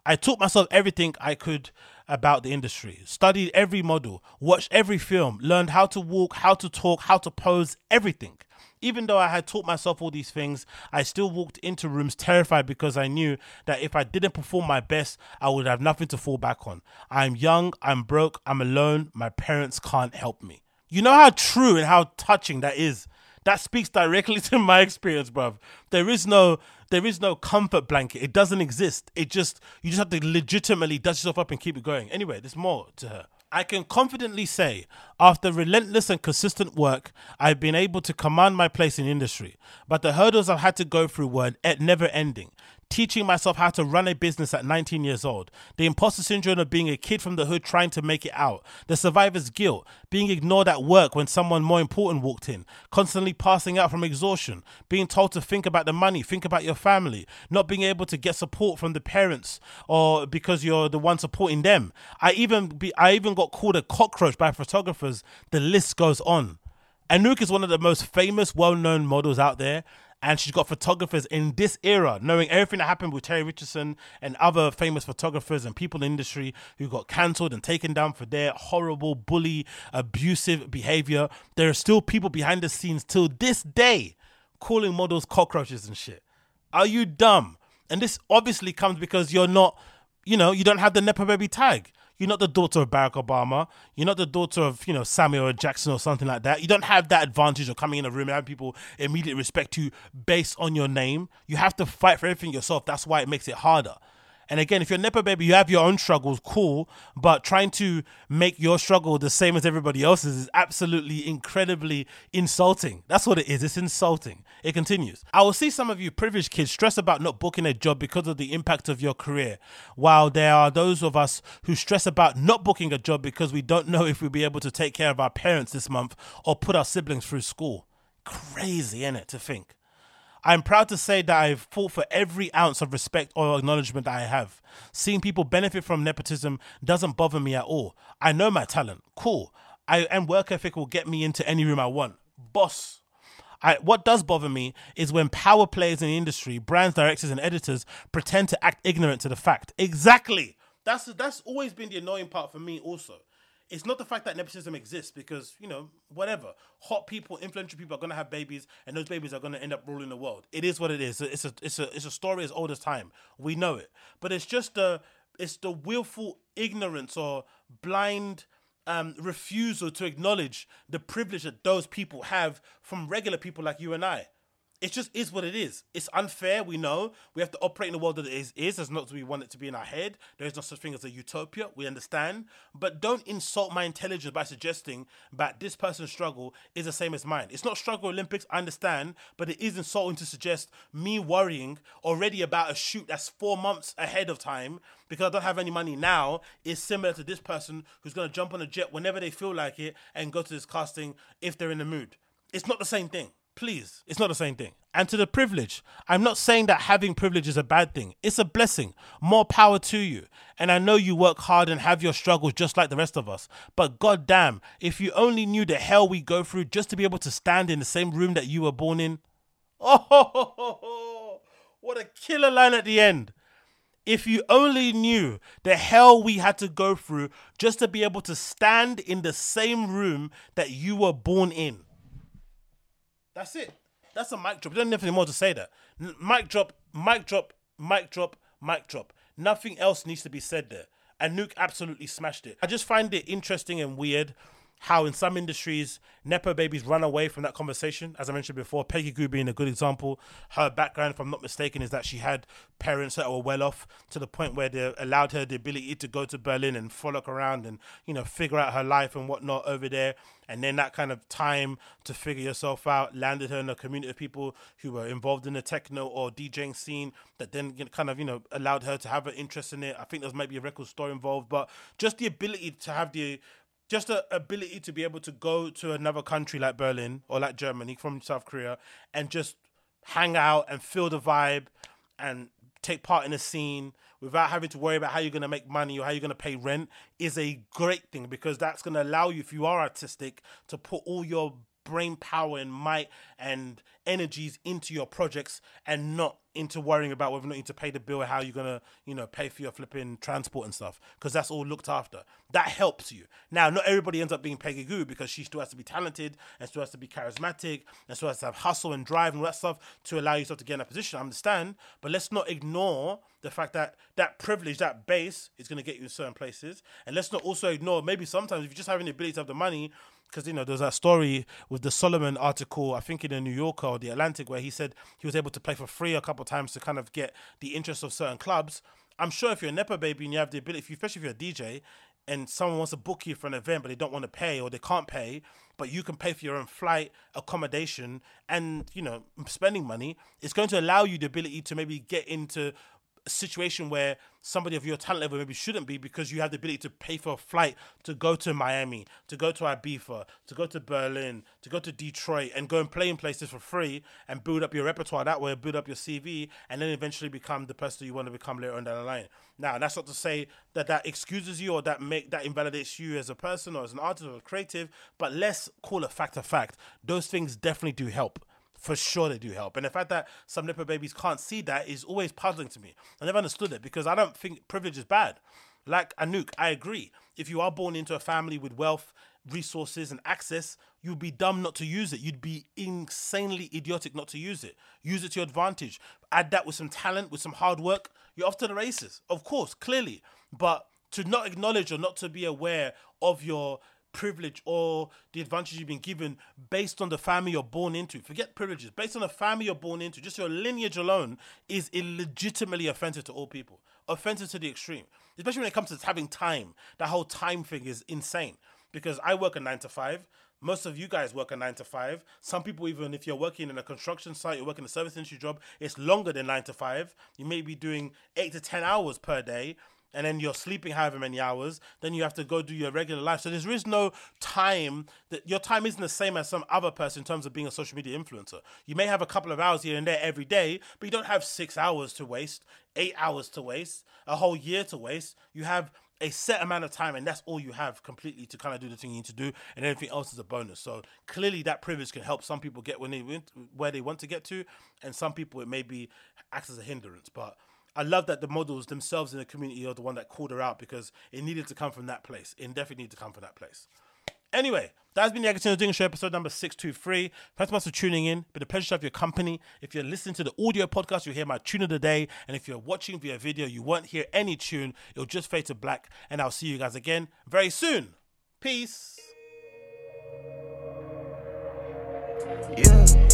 Speaker 1: I taught myself everything I could about the industry, studied every model, watched every film, learned how to walk, how to talk, how to pose, everything. Even though I had taught myself all these things, I still walked into rooms terrified because I knew that if I didn't perform my best, I would have nothing to fall back on. I'm young, I'm broke, I'm alone, my parents can't help me. You know how true and how touching that is. That speaks directly to my experience, bruv. There is no there is no comfort blanket. It doesn't exist. It just you just have to legitimately dust yourself up and keep it going. Anyway, there's more to her. I can confidently say, after relentless and consistent work, I've been able to command my place in industry. But the hurdles I've had to go through were never ending teaching myself how to run a business at 19 years old, the imposter syndrome of being a kid from the hood trying to make it out, the survivor's guilt, being ignored at work when someone more important walked in, constantly passing out from exhaustion, being told to think about the money, think about your family, not being able to get support from the parents or because you're the one supporting them. I even be, I even got called a cockroach by photographers. The list goes on. Anok is one of the most famous, well-known models out there and she's got photographers in this era, knowing everything that happened with Terry Richardson and other famous photographers and people in the industry who got cancelled and taken down for their horrible, bully, abusive behavior. There are still people behind the scenes till this day calling models cockroaches and shit. Are you dumb? And this obviously comes because you're not, you know, you don't have the Nepo Baby tag. You're not the daughter of Barack Obama. You're not the daughter of, you know, Samuel Jackson or something like that. You don't have that advantage of coming in a room and having people immediately respect you based on your name. You have to fight for everything yourself. That's why it makes it harder. And again, if you're a Nepo baby, you have your own struggles, cool. But trying to make your struggle the same as everybody else's is absolutely incredibly insulting. That's what it is. It's insulting. It continues. I will see some of you privileged kids stress about not booking a job because of the impact of your career, while there are those of us who stress about not booking a job because we don't know if we'll be able to take care of our parents this month or put our siblings through school. Crazy, innit, to think. I'm proud to say that I've fought for every ounce of respect or acknowledgement that I have. Seeing people benefit from nepotism doesn't bother me at all. I know my talent. Cool. I and work ethic will get me into any room I want. Boss. I, what does bother me is when power players in the industry, brands, directors, and editors pretend to act ignorant to the fact. Exactly. That's that's always been the annoying part for me. Also, it's not the fact that nepotism exists because you know whatever. Hot people influential people are going to have babies and those babies are going to end up ruling the world. It is what it is. It's a it's a it's a story as old as time. We know it. But it's just the it's the willful ignorance or blind um, refusal to acknowledge the privilege that those people have from regular people like you and I it just is what it is. It's unfair. We know we have to operate in a world that it is, is as not as we want it to be in our head. There is no such thing as a utopia. We understand, but don't insult my intelligence by suggesting that this person's struggle is the same as mine. It's not struggle Olympics. I understand, but it is insulting to suggest me worrying already about a shoot that's four months ahead of time because I don't have any money now is similar to this person who's to jump on a jet whenever they feel like it and go to this casting if they're in the mood. It's not the same thing. Please, it's not the same thing. And to the privilege, I'm not saying that having privilege is a bad thing. It's a blessing. More power to you. And I know you work hard and have your struggles just like the rest of us. But goddamn, if you only knew the hell we go through just to be able to stand in the same room that you were born in. Oh, what a killer line at the end. If you only knew the hell we had to go through just to be able to stand in the same room that you were born in. That's it. That's a mic drop. You don't need anything more to say that. Mic drop, mic drop, mic drop, mic drop. Nothing else needs to be said there. Anok absolutely smashed it. I just find it interesting and weird how in some industries nepo babies run away from that conversation. As i mentioned before peggy gou being a good example. Her background if i'm not mistaken is that she had parents that were well off to the point where they allowed her the ability to go to berlin and frolic around and you know figure out her life and whatnot over there. And then that kind of time to figure yourself out landed her in a community of people who were involved in the techno or DJing scene that then kind of you know allowed her to have an interest in it. I think there's maybe a record store involved, but just the ability to have the just the ability to be able to go to another country like Berlin or like Germany from South Korea and just hang out and feel the vibe and take part in a scene without having to worry about how you're going to make money or how you're going to pay rent is a great thing because that's going to allow you if you are artistic to put all your brain power and might and energies into your projects and not into worrying about whether or not you need to pay the bill or how you're gonna, you know, pay for your flipping transport and stuff. Because that's all looked after. That helps you. Now, not everybody ends up being Peggy Gou because she still has to be talented and still has to be charismatic and still has to have hustle and drive and all that stuff to allow yourself to get in that position. I understand. But let's not ignore the fact that that privilege, that base is gonna get you in certain places. And let's not also ignore maybe sometimes if you just having the ability to have the money because you know there's that story with the Solomun article, I think in the New Yorker or the Atlantic, where he said he was able to play for free a couple times to kind of get the interest of certain clubs. I'm sure if you're a nepo baby and you have the ability, if you, especially if you're a DJ and someone wants to book you for an event but they don't want to pay or they can't pay, but you can pay for your own flight, accommodation, and you know spending money, it's going to allow you the ability to maybe get into a situation where somebody of your talent level maybe shouldn't be because you have the ability to pay for a flight to go to Miami, to go to Ibiza, to go to Berlin, to go to Detroit and go and play in places for free and build up your repertoire that way, build up your CV, and then eventually become the person you want to become later on down the line. Now, that's not to say that that excuses you or that make that invalidates you as a person or as an artist or a creative, but let's call a fact a fact. Those things definitely do help for sure they do help. And the fact that some nepo babies can't see that is always puzzling to me. I never understood it because I don't think privilege is bad. Like Anok, I agree. If you are born into a family with wealth, resources, and access, you'd be dumb not to use it. You'd be insanely idiotic not to use it. Use it to your advantage. Add that with some talent, with some hard work, you're off to the races. Of course, clearly. But to not acknowledge or not to be aware of your privilege or the advantage you've been given based on the family you're born into. Forget privileges. Based on the family you're born into, just your lineage alone is illegitimately offensive to all people. Offensive to the extreme. Especially when it comes to having time. That whole time thing is insane. Because I work a nine to five. Most of you guys work a nine to five. Some people, even if you're working in a construction site, you're working a service industry job, it's longer than nine to five. You may be doing eight to 10 hours per day and then you're sleeping however many hours, then you have to go do your regular life. So there is no time that your time isn't the same as some other person in terms of being a social media influencer. You may have a couple of hours here and there every day, but you don't have six hours to waste, eight hours to waste, a whole year to waste. You have a set amount of time and that's all you have completely to kind of do the thing you need to do and everything else is a bonus so clearly that privilege can help some people get when they where they want to get to and some people it maybe acts as a hindrance but I love that the models themselves in the community are the one that called her out because it needed to come from that place. It definitely needed to come from that place. Anyway, that's been the Agostinho Zinga Show, episode number 623. Thanks so much for tuning in. Been a pleasure to have your company. If you're listening to the audio podcast, you'll hear my tune of the day. And if you're watching via video, you won't hear any tune. It'll just fade to black. And I'll see you guys again very soon. Peace.
Speaker 3: Yeah.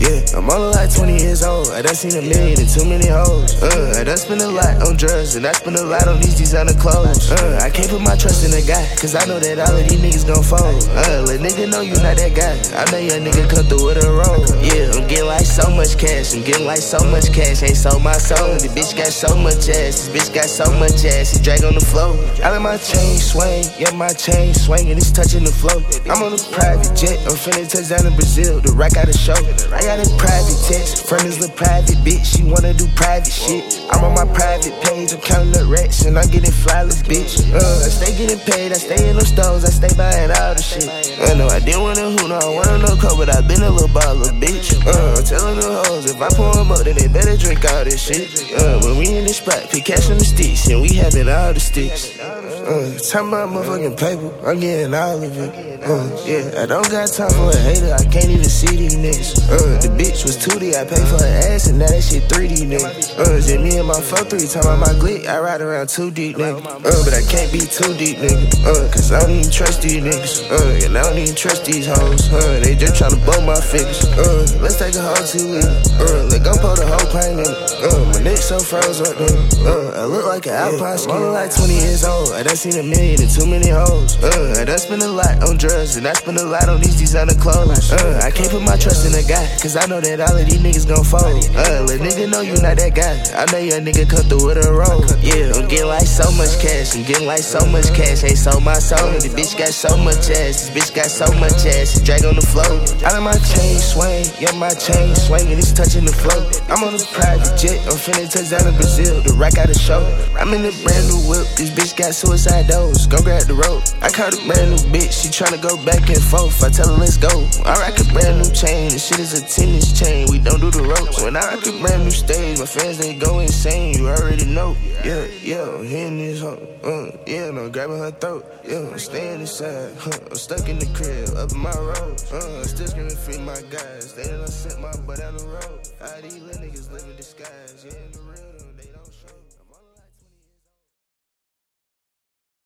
Speaker 3: Yeah, I'm only like 20 years old. I done seen a million and too many hoes. Uh, I done spent a lot on drugs and I spent a lot on these designer clothes. Uh, I can't put my trust in a guy, cause I know that all of these niggas gon' fold. Uh, let nigga know you not that guy. I know your nigga come through with a roll. Yeah, I'm getting like so much cash. I'm getting like so much cash. Ain't sold my soul. The bitch got so much ass. This bitch got so much ass. It drag on the floor. I let my chain swing. Yeah, my chain swinging. It's touching the floor. I'm on a private jet. I'm finna touch down in Brazil. The rack got a show. I got a private text. Friend is a private bitch. She wanna do private shit. I'm on my private page. I'm counting the racks and I'm getting flawless, bitch. Uh, I stay getting paid. I stay in the stores. I stay buying all the shit. I know I didn't wanna who no, I wanna no coke, but I been a little baller, bitch. Uh, I'm telling the hoes if I pour them up, then they better drink all this shit. Uh, when we in the spot, pick cash on the sticks, and we having all the sticks. Uh, talking about motherfucking paper, I'm getting all of it. Uh, yeah, I don't got time for a hater, I can't even see these niggas. Uh, the bitch was 2D, I paid for her ass, and now that shit 3D, nigga. Uh, just me and my fuck three, talking about my glick, I ride around too deep, nigga. Uh, but I can't be too deep, nigga. Uh, cause I don't even trust these niggas. Uh, and I don't even trust these hoes. Uh, they just tryna blow my figures. Uh, let's take a whole two weeks. Uh, let go pour the whole pint in. Uh, my neck so froze up there. Uh, I look like an alpine skin. I'm like 20 years old. I done seen a million and too many hoes. Uh, I done spent a lot on drugs and I spent a lot on these designer clothes. Uh, I can't put my trust in a guy, cause I know that all of these niggas gon' fold. Uh, let nigga know you not that guy. I know your nigga come through with a roll. Yeah, I'm getting like so much cash. I'm getting like so much cash. Ain't sold my soul. This bitch got so much ass. This bitch got so much ass. It drag on the floor. I let my chain swing. Yeah, my chain swinging. It's touching the floor. I'm on a private jet. I'm finna touch down in Brazil. The rack got a show. I'm in a brand new whip. This bitch got suicide doors. Go grab the rope. I caught a brand new bitch. She tryna go back and forth. I tell her let's go. I rock a brand new chain. This shit is a tennis chain. We don't do the ropes. When I a brand new stage, my fans they go insane. You already know. Yeah, yeah. Hitting this hoe. Uh, yeah, no grabbing her throat. Yeah, I'm staying inside. Huh, I'm stuck in the crib, up in my road. Uh, still screaming free my guys. They done sent my butt down the road. All these little niggas in disguise. Yeah.